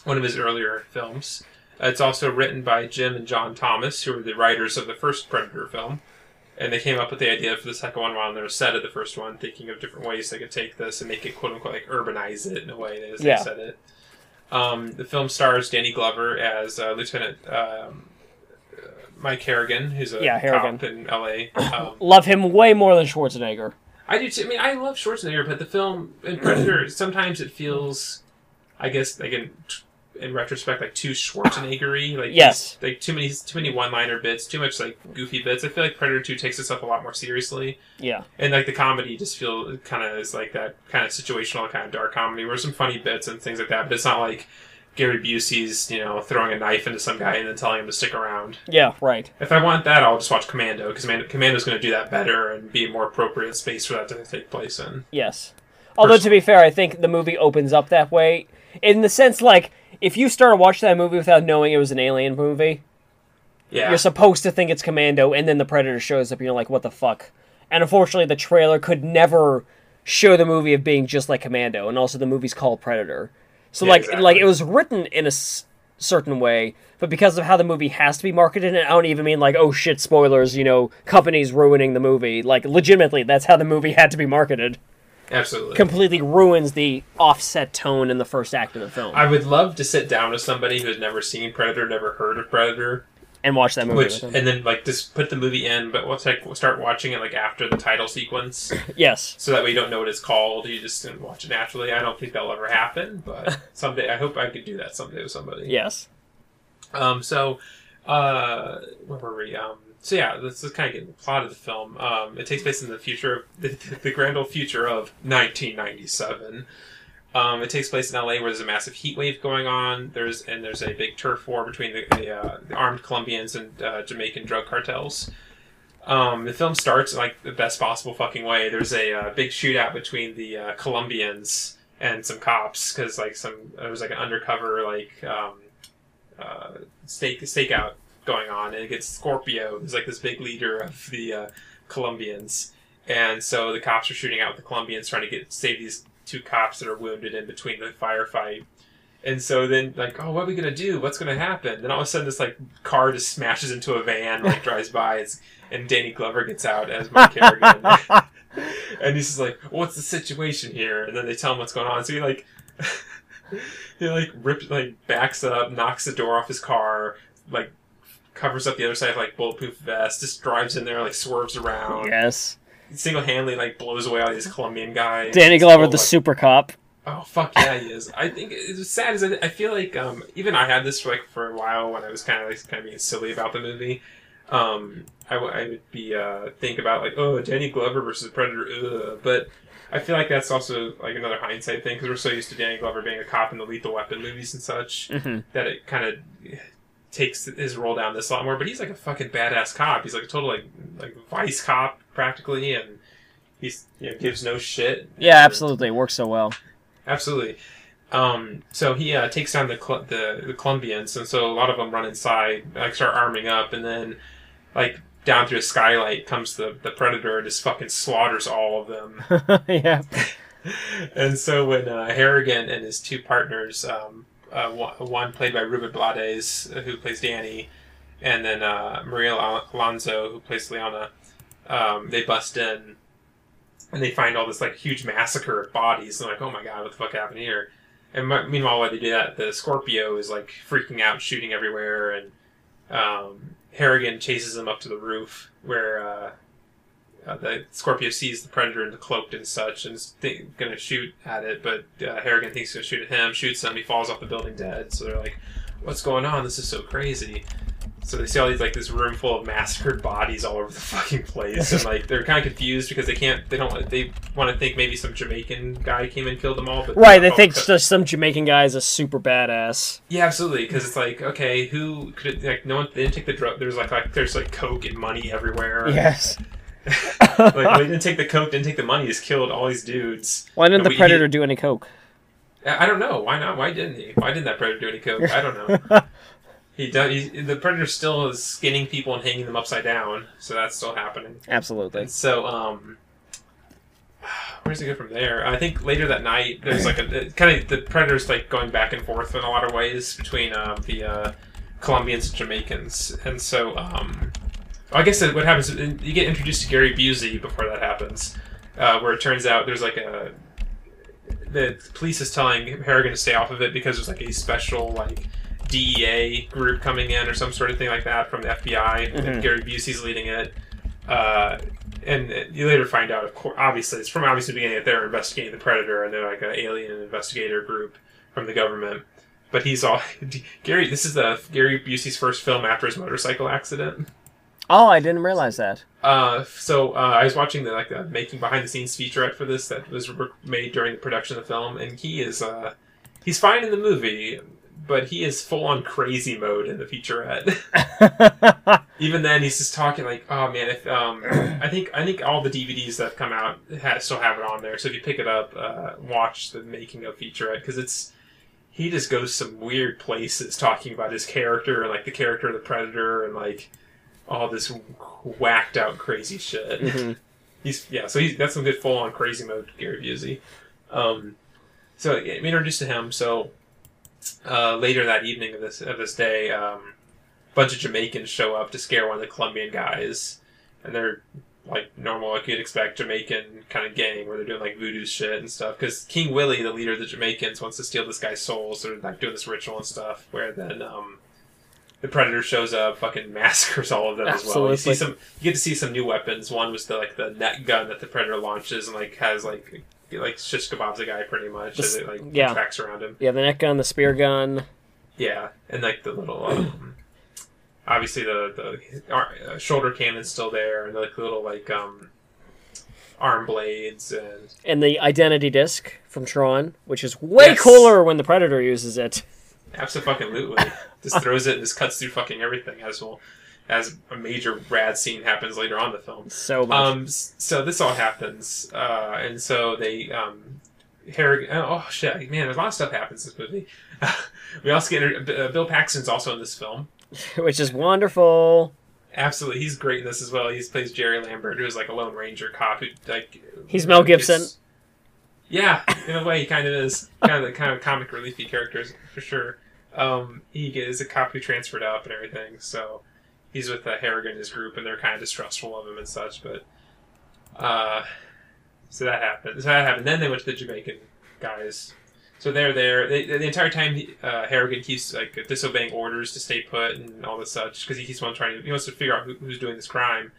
One of his earlier films. It's also written by Jim and John Thomas, who were the writers of the first Predator film. And they came up with the idea for the second one while on their set of the first one, thinking of different ways they could take this and make it quote unquote like urbanize it in a way as Yeah. they said it. Um, the film stars Danny Glover as uh, Lieutenant um, Mike Harrigan, who's a Yeah, Harrigan. cop in L.A. Um, Love him way more than Schwarzenegger. I do too. I mean, I love Schwarzenegger, but the film in Predator sometimes it feels, I guess, like in in retrospect, like too Schwarzeneggery. Like Yes. like too many too many one liner bits, too much like goofy bits. I feel like Predator Two takes itself a lot more seriously, Yeah. and like the comedy just feel kind of is like that kind of situational, kind of dark comedy. Where some funny bits and things like that, but it's not like. Gary Busey's, you know, throwing a knife into some guy and then telling him to stick around. Yeah, right. If I want that, I'll just watch Commando because Commando's going to do that better and be a more appropriate space for that to take place in. Yes. Although, to be fair, I think the movie opens up that way. In the sense, like, if you started watching that movie without knowing it was an alien movie, Yeah, you're supposed to think it's Commando, and then the Predator shows up, and you're like, what the fuck? And unfortunately, the trailer could never show the movie of being just like Commando, and also the movie's called Predator. So, Yeah, like, exactly. like it was written in a s- certain way, but because of how the movie has to be marketed, and I don't even mean like, oh shit, spoilers, you know, companies ruining the movie. Like, legitimately, that's how the movie had to be marketed. Absolutely. Completely ruins the offset tone in the first act of the film. I would love to sit down with somebody who has never seen Predator, never heard of Predator, and watch that movie. which and then like just put the movie in, but let's like start watching it like after the title sequence, yes. so that way you don't know what it's called. You just can watch it naturally. I don't think that'll ever happen, but someday I hope I could do that someday with somebody. Yes. Um, so, uh, where were we? Um, so yeah, this is kind of get the plot of the film. Um, it takes place in the future, the, the grand old future of 1997. Um, it takes place in LA where there's a massive heat wave going on. There's and there's a big turf war between the, the, uh, the armed Colombians and uh, Jamaican drug cartels. Um, the film starts in, like the best possible fucking way. There's a uh, big shootout between the uh, Colombians and some cops because like some there was like an undercover like um, uh, stake stakeout going on, and it gets Scorpio, who's like this big leader of the uh, Colombians, and so the cops are shooting out with the Colombians, trying to get save these two cops that are wounded in between the firefight. And so then, like, oh, what are we gonna do? What's gonna happen? Then all of a sudden, this like car just smashes into a van, like drives by, it's, and Danny Glover gets out as Mike Harrigan, and he's just like, "What's the situation here?" And then they tell him what's going on. So he like, he like rips, like backs up, knocks the door off his car, like covers up the other side of like bulletproof vest, just drives in there, like swerves around, Yes. single handedly like blows away all these Colombian guys. Danny Glover, the like, super cop. Oh fuck yeah, he is. I think it's sad as I, I feel like um, even I had this like for a while when I was kind of like kind of being silly about the movie. Um, I, w- I would be uh, think about like oh Danny Glover versus Predator, ugh. but I feel like that's also like another hindsight thing because we're so used to Danny Glover being a cop in the Lethal Weapon movies and such Mhm. that it kind of takes his role down this a lot more. But he's like a fucking badass cop. He's like a total like like vice cop practically, and he's you know gives no shit. Yeah, absolutely. It works so well. Absolutely. Um, so he uh, takes down the, Col- the the Colombians, and so a lot of them run inside, like start arming up, and then like down through a skylight comes the the predator and just fucking slaughters all of them. yeah. and so when uh, Harrigan and his two partners, um, uh, one, played by Ruben Blades, uh, who plays Danny, and then uh, Maria Al- Alonso, who plays Leona, um, they bust in and they find all this like huge massacre of bodies. And they're like, oh my god, what the fuck happened here? And meanwhile, while they do that, the Scorpio is like freaking out, shooting everywhere, and um, Harrigan chases him up to the roof where uh, uh, the Scorpio sees the Predator in the cloaked and such, and is th- gonna shoot at it, but uh, Harrigan thinks he's gonna shoot at him, shoots him, he falls off the building dead. So they're like, "What's going on? This is so crazy." So they see all these like this room full of massacred bodies all over the fucking place, and like they're kind of confused because they can't, they don't, they want to think maybe some Jamaican guy came and killed them all, but Right, they think just some Jamaican guy is a super badass. yeah, absolutely. Because it's like, okay, who could it, like? No one they didn't take the drug. There's like, like there's like coke and money everywhere. Yes. like they didn't take the coke, didn't take the money. Just killed all these dudes. Why didn't And the we- Predator do any coke? I I don't know why not. Why didn't he? Why didn't that predator do any coke? I don't know. he does. He, the predator still is skinning people and hanging them upside down, so that's still happening. Absolutely. And so, um, where does it go from there? I think later that night, there's like a kind of the predators like going back and forth in a lot of ways between uh, the uh, Colombians and Jamaicans, and so um, I guess what happens is you get introduced to Gary Busey before that happens, uh, where it turns out there's like a the police is telling Harrigan to stay off of it because there's like a special like DEA group coming in or some sort of thing like that from the FBI, Mhm. and Gary Busey's leading it. Uh, and you later find out, of course, obviously, it's from obviously the beginning that they're investigating the predator, and they're like an alien investigator group from the government. But he's all Gary. This is the Gary Busey's first film after his motorcycle accident. Oh, I didn't realize that. Uh, so uh, I was watching the like the making behind the scenes featurette for this that was made during the production of the film, and he is uh, he's fine in the movie, but he is full on crazy mode in the featurette. Even then, he's just talking like, "Oh man, if um, I think I think all the DVDs that have come out ha still have it on there. So if you pick it up, uh, watch the making of featurette because it's he just goes some weird places talking about his character and like the character of the predator and like all this whacked out crazy shit. Mhm. He's yeah, so he's that's some good full on crazy mode Gary Busey. Um, so yeah, I'm introduced to him. So uh, later that evening of this of this day, um, a bunch of Jamaicans show up to scare one of the Colombian guys, and they're like normal, like you'd expect Jamaican kind of gang where they're doing like voodoo shit and stuff. Because King Willie, the leader of the Jamaicans, wants to steal this guy's soul, so they're like doing this ritual and stuff. Where then um, the predator shows up, fucking massacres all of them as well. You see Absolutely. some, you get to see some new weapons. One was the like the net gun that the predator launches and like has like like shish kebabs a guy pretty much The as it like yeah. tracks around him. Yeah, the net gun, the spear gun. Yeah, and like the little, um, obviously the the uh, shoulder cannon's still there, and like the little like um, arm blades, and And the identity disc from Tron, which is way Yes. cooler when the Predator uses it. absolutely just throws it and just cuts through fucking everything as well. As a major rad scene happens later on in the film. So much. Um, so this all happens, uh, and so they um, Harrigan. Oh shit, man! There's a lot of stuff happens in this movie. we also get uh, Bill Paxton's also in this film. which is wonderful. Absolutely, he's great in this as well. He plays Jerry Lambert, who's like a Lone Ranger cop who like. He's Mel Gibson. gets- Yeah, in a way, he kind of is kind of the kind of comic reliefy characters for sure. Um, he is a cop who transferred up and everything, so he's with uh, Harrigan and his group, and they're kind of distrustful of him and such. But uh, so that happened. So that happened. Then they went to the Jamaican guys. So they're there. They, the entire time, he- uh, Harrigan keeps like disobeying orders to stay put and all this such because he keeps on trying. To, he wants to figure out who, who's doing this crime.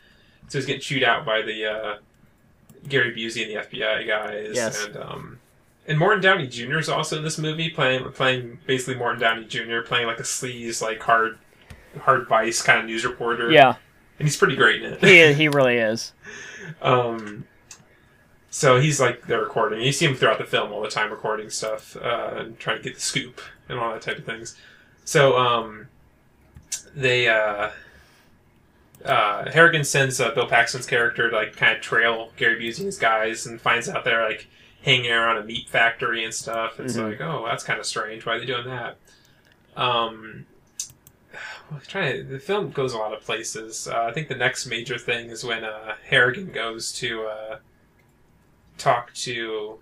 So he's getting chewed out by the uh, Gary Busey and the FBI guys. Yes. And um, and Morton Downey Jr. is also in this movie, playing playing basically Morton Downey Jr. playing like a sleaze, like hard hard vice kind of news reporter. Yeah, and he's pretty great in it. he he really is. Um, so he's like they're recording. You see him throughout the film all the time recording stuff uh, and trying to get the scoop and all that type of things. So um, they uh, uh, Harrigan sends uh, Bill Paxton's character to like kind of trail Gary Busey's guys and finds out they're like hanging around a meat factory and stuff. It's Mhm. like, oh, that's kind of strange. Why are they doing that? Um, well, trying to, the film goes a lot of places. Uh, I think the next major thing is when uh, Harrigan goes to uh, talk to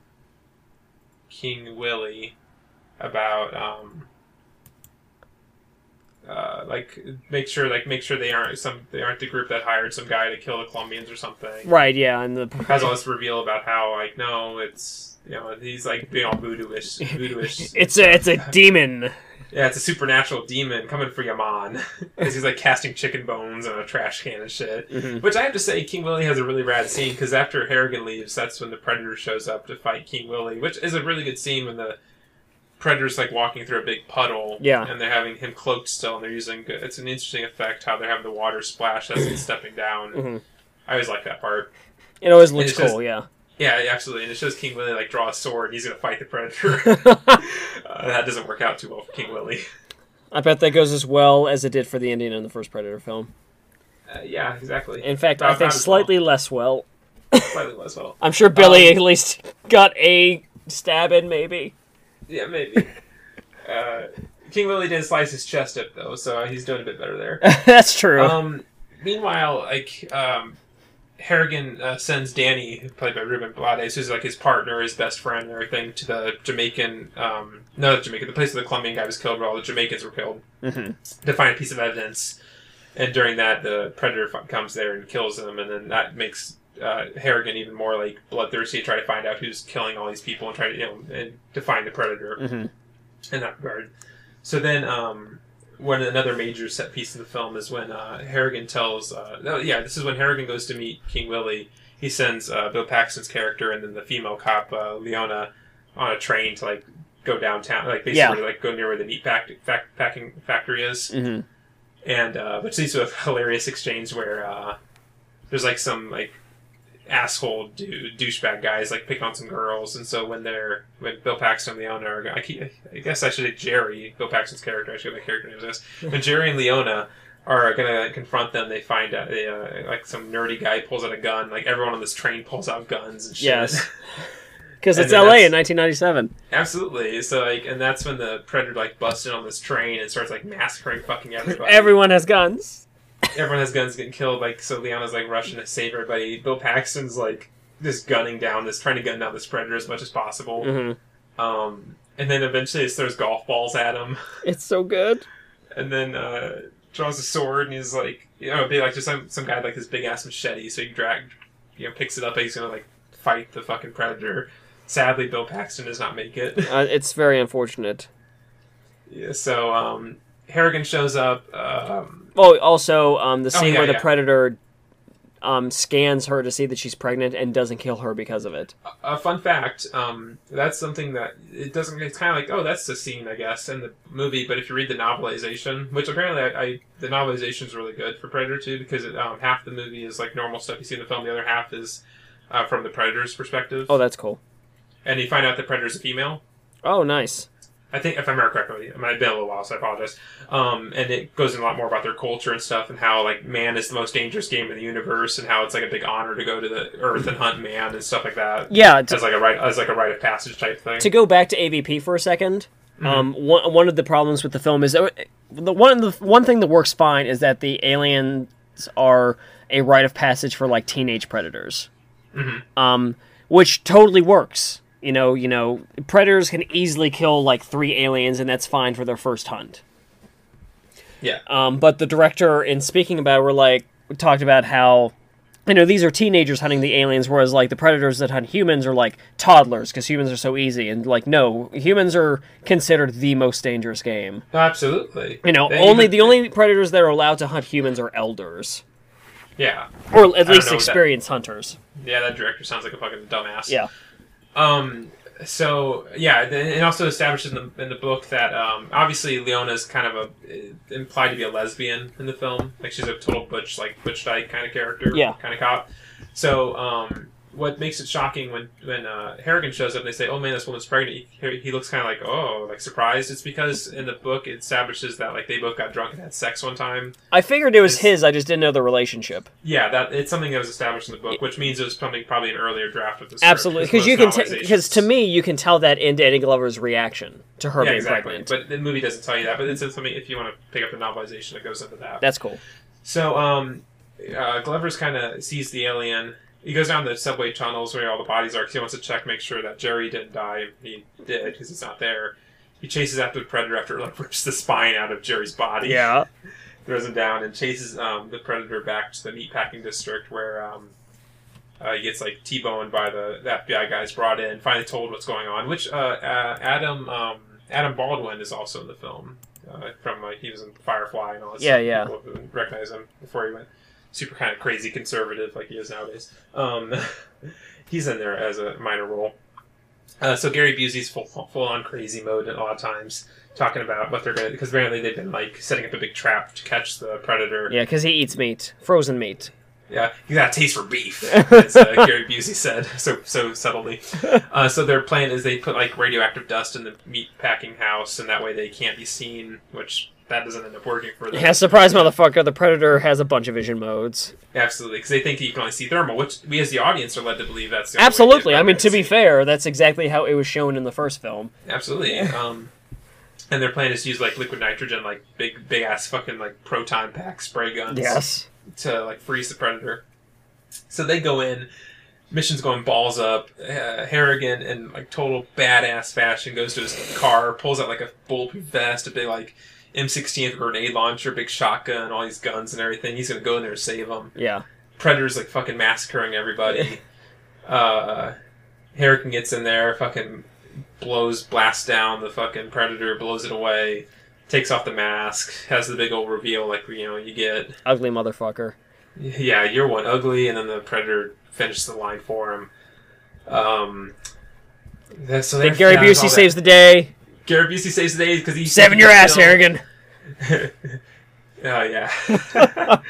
King Willie about um, uh, like make sure like make sure they aren't some they aren't the group that hired some guy to kill the Colombians or something. Right, yeah, and the Has all this reveal about how like no, it's you know he's like being all voodooish, voodooish. it's a it's a demon. Yeah, it's a supernatural demon coming for Yaman because he's like casting chicken bones on a trash can and shit. Mhm. Which I have to say, King Willie has a really rad scene because after Harrigan leaves, that's when the Predator shows up to fight King Willie, which is a really good scene when the Predator's like walking through a big puddle, Yeah. and they're having him cloaked still, and they're using it's an interesting effect how they're having the water splash as he's stepping down. Mhm. I always like that part. It always looks it's just- cool, yeah. Yeah, absolutely, and it shows King Willie like draw a sword, and he's gonna fight the Predator. uh, that doesn't work out too well for King Willie. I bet that goes as well as it did for the Indian in the first Predator film. Uh, yeah, exactly. In fact, I think slightly less well. Slightly less well. I'm sure Billy Um, at least got a stab in, maybe. Yeah, maybe. uh, King Willie did slice his chest up though, so he's doing a bit better there. That's true. Um, meanwhile, like um, Harrigan uh, sends Danny, played by Ruben Blades, who's like his partner, his best friend, and everything, to the Jamaican. Um, no, the Jamaican, the place where the Colombian guy was killed, where all the Jamaicans were killed, Mhm. to find a piece of evidence. And during that, the predator comes there and kills him, and then that makes uh, Harrigan even more like bloodthirsty to try to find out who's killing all these people and try to you know and to find the predator Mhm. in that regard. So then, um, when another major set piece in the film is when uh, Harrigan tells, uh, no, yeah, this is when Harrigan goes to meet King Willie. He sends uh, Bill Paxton's character and then the female cop uh, Leona on a train to like go downtown, like basically like go near where the meat pack, packing factory is, Mhm. and uh, which leads to a hilarious exchange where uh, there's like some like asshole dou- douchebag guys like pick on some girls, and so when they're when Bill Paxton and Leona are, I, keep, I guess I should say Jerry, Bill Paxton's character, I should get my character name is this. When Jerry and Leona are gonna confront them, they find out they, uh, like some nerdy guy pulls out a gun. Like everyone on this train pulls out guns and shit. Yes. Because it's LA in 1997. Absolutely. So like, and that's when the predator like busts in on this train and starts like massacring fucking everybody. Everyone has guns. Everyone has guns getting killed. Like so, Leona's like rushing to save everybody. Bill Paxton's like just gunning down this, trying to gun down this predator as much as possible. hmm Um, and then eventually it throws golf balls at him, It's so good. and then uh, draws a sword and he's like, you know, be like just some some guy like this big ass machete, so he drag, you know, picks it up and he's gonna like fight the fucking predator. Sadly, Bill Paxton does not make it. Uh, it's very unfortunate. yeah, so um, Harrigan shows up. Um, Oh, also, um, the Oh, scene yeah, where the yeah. predator um, scans her to see that she's pregnant and doesn't kill her because of it. a fun fact um, that's something that it doesn't it's kind of like oh that's the scene i guess in the movie but if you read the novelization which apparently i, I the novelization is really good for predator 2 because it, um, half the movie is like normal stuff you see in the film the other half is uh, from the predator's perspective Oh, that's cool. and you find out the predator's a female Oh, nice. I think if I remember correctly, I mean, it's been a little while, so I apologize. Um, and it goes in a lot more about their culture and stuff, and how like man is the most dangerous game in the universe, and how it's like a big honor to go to the Earth and hunt man and stuff like that. Yeah, to, as like a right as like a rite of passage type thing. to go back to AVP for a 2nd Mm-hmm. um, one, one of the problems with the film is uh, the one the one thing that works fine is that the aliens are a rite of passage for like teenage predators, Mhm. um, which totally works. You know, you know, predators can easily kill like three aliens, and that's fine for their first hunt. Yeah. Um, but the director, in speaking about, it, were like we talked about how you know these are teenagers hunting the aliens, whereas like the predators that hunt humans are like toddlers because humans are so easy, and like no, humans are considered the most dangerous game. Absolutely. You know, They only even- the only predators that are allowed to hunt humans are elders, Yeah, or at least what that- experienced hunters. yeah. That director sounds like a fucking dumbass. Yeah, Um. So yeah, and it also establishes in the in the book that um, obviously Leona's kind of a implied to be a lesbian in the film. Like she's a total butch, like butch dyke kind of character. Yeah. Kind of cop. So um, what makes it shocking when when uh, Harrigan shows up, and they say, "Oh man, this woman's pregnant." He, he looks kind of like, "Oh, like surprised." It's because in the book it establishes that like they both got drunk and had sex one time. I figured it was It's- his. I just didn't know the relationship. Yeah, that it's something that was established in the book, which means it was something probably an earlier draft of the. Absolutely, because you can because to me you can tell that in Danny Glover's reaction to her yeah, being exactly. pregnant. But the movie doesn't tell you that. But it's something if you want to pick up the novelization that goes into that. That's cool. So, um, uh, Glover's kind of sees the alien. He goes down the subway tunnels where all the bodies are because he wants to check, make sure that Jerry didn't die. He did because he's not there. He chases after the predator after like rips the spine out of Jerry's body. Yeah. throws him down and chases um, the predator back to the meatpacking district where um, uh, he gets like T-boned by the, the FBI guys brought in, finally told what's going on. Which uh, uh, Adam um, Adam Baldwin is also in the film. Uh, from like he was in Firefly and all that. Yeah, yeah. People recognize him before he went super kind of crazy conservative like he is nowadays. Um, he's in there as a minor role. Uh, so Gary Busey's full full on crazy mode at a lot of times, talking about what they're gonna because apparently they've been like setting up a big trap to catch the predator. Yeah, because he eats meat, frozen meat. Yeah, you got a taste for beef, as uh, Gary Busey said so so subtly. Uh, so their plan is they put like radioactive dust in the meat packing house, and that way they can't be seen. Which that doesn't end up working for them. Yeah, surprise, motherfucker! The predator has a bunch of vision modes. Absolutely, because they think you can only see thermal, which we as the audience are led to believe that's the only way Absolutely. I mean, to be fair, that's exactly how it was shown in the first film. Absolutely. Um, and their plan is to use like liquid nitrogen, like big big ass fucking like proton pack spray guns. Yes. to like freeze the predator. So they go in, mission's going balls up. Uh, Harrigan in like total badass fashion goes to his car, pulls out like a bulletproof vest, a big like M16 grenade launcher, big shotgun, all these guns and everything. He's gonna go in there and save them. Yeah. Predator's like fucking massacring everybody. uh, Harrigan gets in there, fucking blows, blasts down the fucking predator, blows it away, takes off the mask, has the big old reveal like you know you get. Ugly motherfucker. Yeah, you're one ugly, and then the predator finishes the line for him. Um, that, so Gary Busey saves the day. Gary Busey saves the day because he's Seven your ass, Harrigan. oh yeah,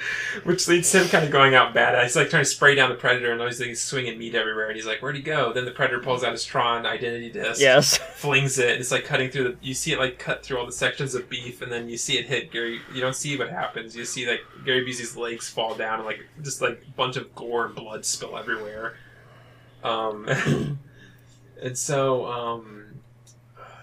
which leads to him kind of going out bad. He's like trying to spray down the predator, and he's like swinging meat everywhere. And he's like, "Where'd he go?" Then the predator pulls out his Tron identity disc. Yes. flings it. It's like cutting through the. You see it like cut through all the sections of beef, and then you see it hit Gary. You don't see what happens. You see like Gary Busey's legs fall down, and like just like a bunch of gore and blood spill everywhere. Um, and so um,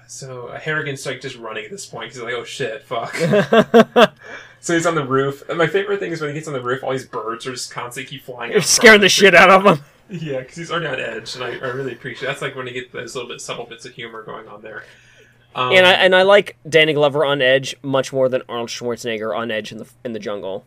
so Harrigan's like just running at this point. He's like, oh shit, fuck. so he's on the roof. And my favorite thing is when he gets on the roof, all these birds are just constantly keep flying. You're scaring the shit out of him. Yeah, because he's already on edge, and I, I really appreciate. That's like when you get those little bit subtle bits of humor going on there. Um, And I and I like Danny Glover on Edge much more than Arnold Schwarzenegger on Edge in the in the jungle.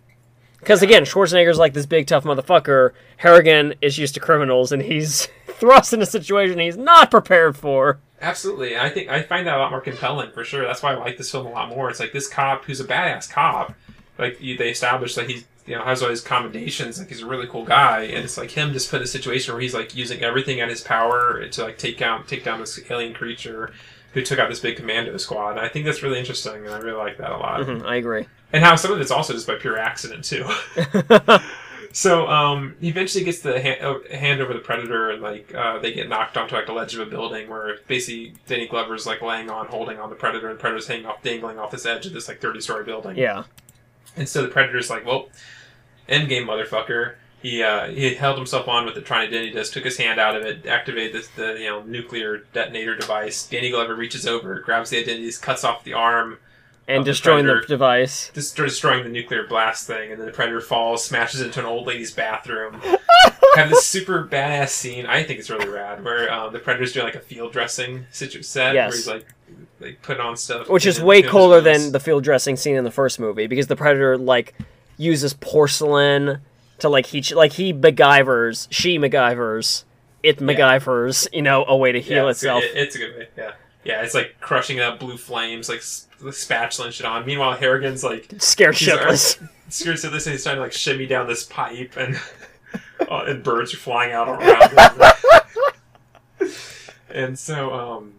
Because again, Schwarzenegger's like this big tough motherfucker. Harrigan is used to criminals, and he's thrust in a situation he's not prepared for. Absolutely, I think I find that a lot more compelling for sure. That's why I like this film a lot more. It's like this cop who's a badass cop. Like they establish that he's you know has all his commendations. Like he's a really cool guy, and it's like him just put in a situation where he's like using everything at his power to like take down take down this alien creature who took out this big commando squad. And I think that's really interesting, and I really like that a lot. Mhm, I agree. And how some of it's also just by pure accident too. So um, he eventually gets the hand, uh, hand over the predator, and like uh, they get knocked onto like the ledge of a building where basically Danny Glover's like laying on, holding on the predator, and the predator's hanging off, dangling off this edge of this like thirty story building. yeah. And so the predator's like, "Well, endgame, motherfucker." He uh, he held himself on with the Tron identity disc, took his hand out of it, activated this, the you know nuclear detonator device. Danny Glover reaches over, grabs the identity cuts off the arm, And Of the destroying the device. just destroying the nuclear blast thing, and then the predator falls, smashes into an old lady's bathroom. Have this super badass scene. I think it's really rad, where um, the predator's doing like a field dressing situ- set, Yes. where he's like like putting on stuff, Which is way cooler than the field dressing scene in the first movie because the predator like uses porcelain to like he like he MacGyvers, she MacGyvers, it MacGyvers, you know, a way to heal yeah, it's, itself. It, it's a good way. Yeah, yeah. It's like crushing up blue flames, like the spatula and shit on. Meanwhile, Harrigan's like Scared shitless. scared shitless, and he's trying to like shimmy down this pipe, and uh, and birds are flying out around him. and so um,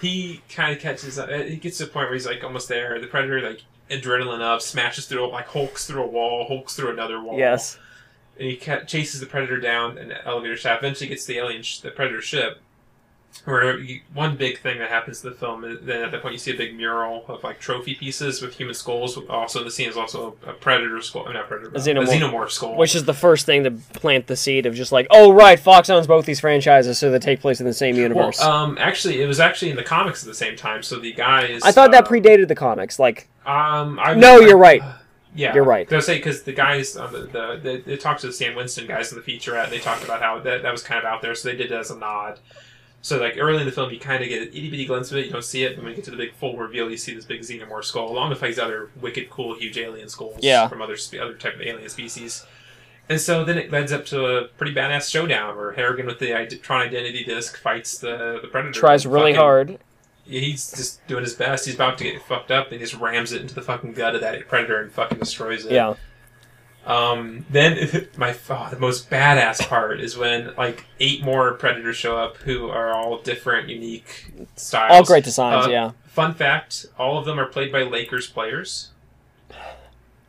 he kind of catches up. He gets to a point where he's like almost there. The predator like adrenaline up, smashes through like hulks through a wall, hulks through another wall. Yes. And he ca- chases the predator down an elevator shaft. Eventually, gets the alien, sh- the predator ship. Where you, one big thing that happens to the film is then at that point you see a big mural of like trophy pieces with human skulls. Also, in the scene is also a predator skull, not predator, A xenomorph. a xenomorph skull. Which is the first thing to plant the seed of just like, oh right, Fox owns both these franchises, so they take place in the same well, universe. um, actually, it was actually in the comics at the same time. So the guys, I thought that uh, predated the comics. Like, Um, I, No, I- you're right. Yeah, You're right. They'll say because the guys on the, the they, they talked to the Stan Winston guys in the featurette. And they talked about how that, that was kind of out there, so they did it as a nod. So like early in the film, you kind of get an itty bitty glimpse of it. You don't see it, but when you get to the big full reveal, you see this big xenomorph skull, along with like these other wicked, cool, huge alien skulls Yeah. from other spe- other type of alien species. And so then it leads up to a pretty badass showdown where Harrigan with the Tron Identity Disc fights the the Predator. tries really hard. He's just doing his best. He's about to get fucked up, and he just rams it into the fucking gut of that predator and fucking destroys it. Yeah. Um, then my oh, the most badass part is when like eight more predators show up who are all different, unique styles. All great designs, Uh, yeah. Fun fact: all of them are played by Lakers players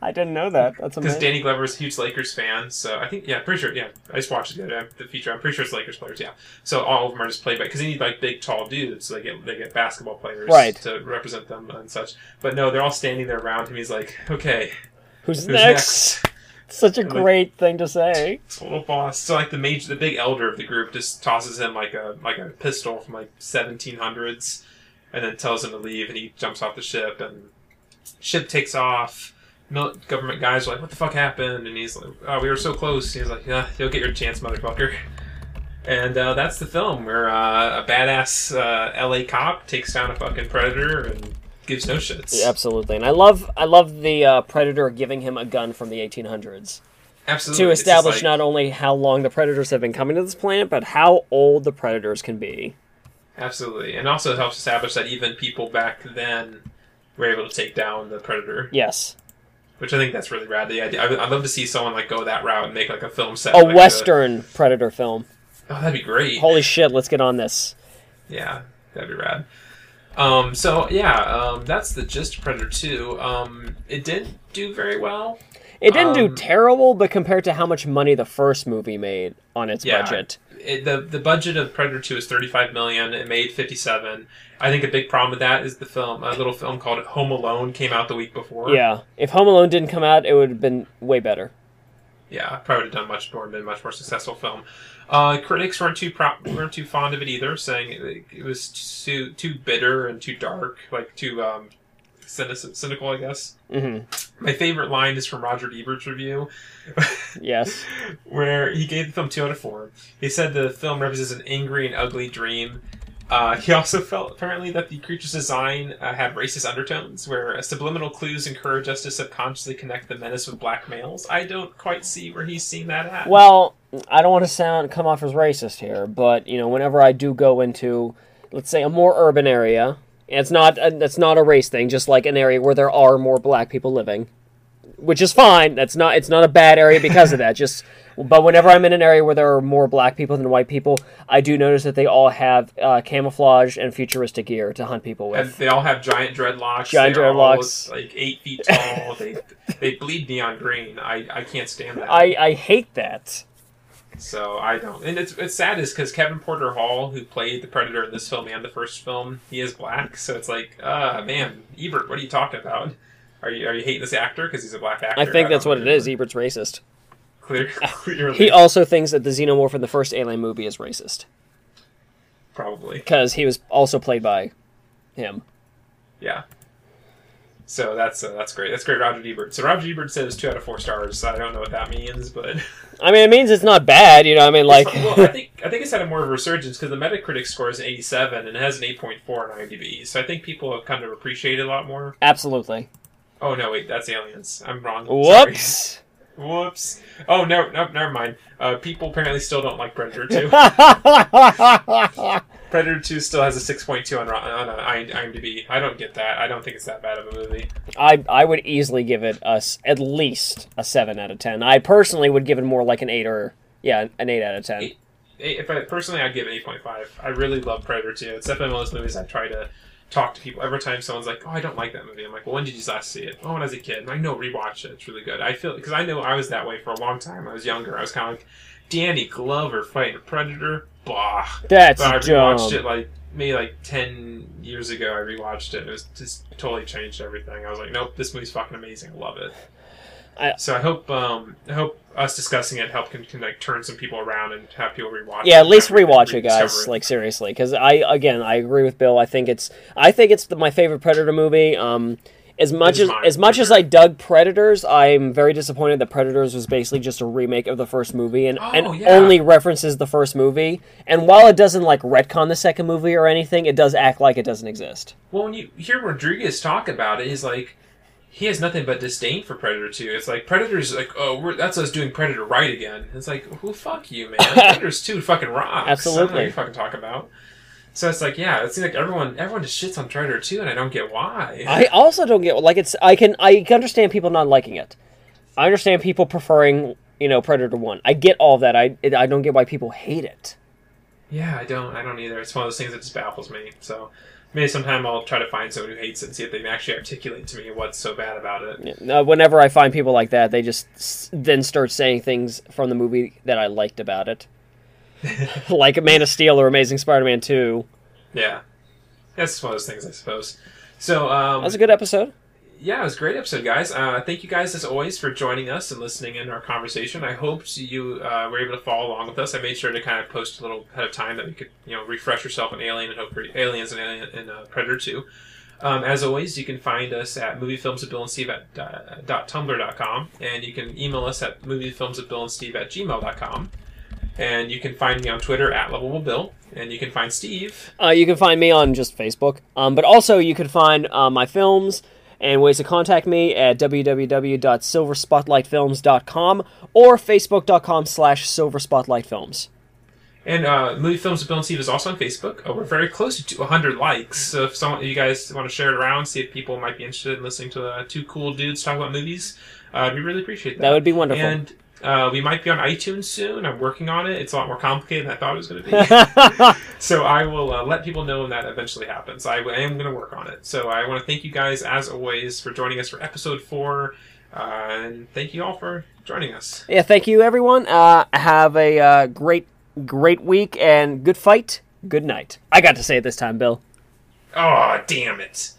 I didn't know that. That's because. Danny Glover is a huge Lakers fan. So I think yeah, pretty sure yeah. I just watched the, other- the feature. I'm pretty sure it's Lakers players. Yeah. So all of them are just played by because they need like big tall dudes. So they get they get basketball players Right. to represent them and such. But no, they're all standing there around him. He's like, okay, Who's, who's next? next? Such a Like- great thing to say. Total boss. So like the major, the big elder of the group just tosses him like a like a pistol from like 1700s, and then tells him to leave, and he jumps off the ship, and ship takes off. Mil- government guys are like, "What the fuck happened?" And he's like, "Oh, we were so close." And he's like, "Yeah, you'll get your chance, motherfucker." And uh, that's the film where uh, a badass uh, LA cop takes down a fucking predator and gives no shits. Yeah, absolutely, and I love I love the uh, predator giving him a gun from the 1800s Absolutely. to establish like- not only how long the predators have been coming to this planet, but how old the predators can be. Absolutely, and also it helps establish that even people back then were able to take down the predator. Yes, which I think that's really rad. The idea, I- I'd love to see someone like go that route and make like a film set. a like western predator film. oh, that'd be great. Holy shit, let's get on this. Yeah, that'd be rad. Um, so yeah, um, that's the gist of Predator Two. Um, it didn't do very well. It didn't do Um, terrible, but compared to how much money the first movie made on its Yeah. budget, It, the the budget of Predator Two is thirty five million. It made fifty seven. I think a big problem with that is the film, a little film called Home Alone, came out the week before. yeah. If Home Alone didn't come out, it would have been way better. yeah, probably would have done much more, been a much more successful film. Uh, critics weren't too pro- weren't too fond of it either, saying it, it was too too bitter and too dark, like too um, cynical, I guess. hmm My favorite line is from Roger Ebert's review, Yes. where he gave the film two out of four. He said the film represents an angry and ugly dream. Uh, he also felt apparently that the creature's design uh, had racist undertones, where subliminal clues encourage us to subconsciously connect the menace with black males. I don't quite see where he's seeing that at. Well, I don't want to sound come off as racist here, but you know, whenever I do go into, let's say, a more urban area, and it's not it's not a race thing, just like an area where there are more black people living, which is fine. That's not it's not a bad area because of that. Just but whenever I'm in an area where there are more black people than white people, I do notice that they all have uh, camouflage and futuristic gear to hunt people with. And they all have giant dreadlocks. Giant They're all, dreadlocks. like eight feet tall. they they bleed neon green. I, I can't stand that. I I hate that. So I don't. And it's it's sad is because Kevin Peter Hall, who played the Predator in this film and the first film, he is black. So it's like, uh man, Ebert, what are you talking about? Are you are you hating this actor because he's a black actor? I think that's what it is. Ebert's racist. Clear, clearly, He also thinks that the xenomorph in the first Alien movie is racist probably. because he was also played by him. Yeah. So that's uh, that's great. That's great, Roger Ebert. So Roger Ebert says two out of four stars. I don't know what that means, but I mean, it means it's not bad, you know. I mean, like, well, I think I think it's had a more of a resurgence because the Metacritic score is eighty seven and it has an eight point four on IMDb. So I think people have kind of appreciated it a lot more. absolutely. Oh no, wait, that's Aliens. I'm wrong. Sorry. Whoops. Whoops. Oh no, no, never mind. Uh, people apparently still don't like Predator Two. Predator Two still has a six point two on Ro- on uh, IMDb. I don't get that. I don't think it's that bad of a movie. I I would easily give it a s at least a seven out of ten. I personally would give it more like an eight or yeah, an eight out of ten. Eight. If I personally, I'd give it eight point five. I really love Predator Two. It's definitely one of those movies I try to talk to people every time someone's like, "Oh, I don't like that movie." I'm like, "Well, when did you last see it?" Oh, when I was a kid. And I know, rewatch it. It's really good. I feel because I know I was that way for a long time. I was younger. I was kind of like Danny Glover fighting a predator. Bah. That's But I rewatched dumb. it like maybe like ten years ago. I rewatched it. and It was just totally changed everything. I was like, nope, this movie's fucking amazing. I love it. I- so I hope um, I hope us discussing it help can, can like turn some people around and have people rewatch. It. Yeah, at least re- rewatch it, guys. Like seriously, because I again I agree with Bill. I think it's I think it's the, my favorite Predator movie. Um, as much as as much as. I dug Predators, I'm very disappointed that Predators was basically just a remake of the first movie and, Oh, and yeah. only references the first movie. And while it doesn't like retcon the second movie or anything, it does act like it doesn't exist. Well, when you hear Rodriguez talk about it, he's like, he has nothing but disdain for Predator 2. It's like, Predator's like, oh, we're, that's us doing Predator right again. It's like, well, fuck you, man. Predator's 2 fucking rocks. I don't know what Absolutely. you fucking talk about. So it's like, yeah, it seems like everyone everyone just shits on Predator 2, and I don't get why. I also don't get like it's. I can I can understand people not liking it. I understand people preferring you know Predator One. I get all that. I I don't get why people hate it. yeah, I don't, I don't either. It's one of those things that just baffles me. So maybe sometime I'll try to find someone who hates it and see if they can actually articulate to me what's so bad about it. Yeah, uh, whenever I find people like that, they just s- then start saying things from the movie that I liked about it, like a Man of Steel or Amazing Spider-Man Two. Yeah, that's one of those things, I suppose. So um, That was a good episode. yeah, it was a great episode, guys. Uh, thank you guys as always for joining us and listening in our conversation. I hope you uh, were able to follow along with us. I made sure to kind of post a little ahead of time that we could, you know, refresh yourself on Alien and hope for Aliens and Alien and uh, Predator Two. Um, as always, you can find us at moviefilms at and uh, dot tumblr.com, and you can email us at moviefilms at Bill and Steve at gmail.com. And you can find me on Twitter at Lovable Bill, and you can find Steve. Uh, you can find me on just Facebook, um, but also you can find uh, my films and ways to contact me at www.silverspotlightfilms.com or facebook.com slash silverspotlightfilms. And uh, Movie Films with Bill and Steve is also on Facebook. Uh, we're very close to 100 likes. So if someone, you guys want to share it around, see if people might be interested in listening to uh, two cool dudes talk about movies, uh, we really appreciate that. That would be wonderful. And uh, we might be on iTunes soon. I'm working on it. It's a lot more complicated than I thought it was going to be. so I will uh, let people know when that eventually happens. I w- am going to work on it. So I want to thank you guys, as always, for joining us for episode four. Uh, and thank you all for joining us. yeah, thank you, everyone. Uh, have a uh, great, great week and good fight. Good night. I got to say it this time, Bill. Oh, damn it.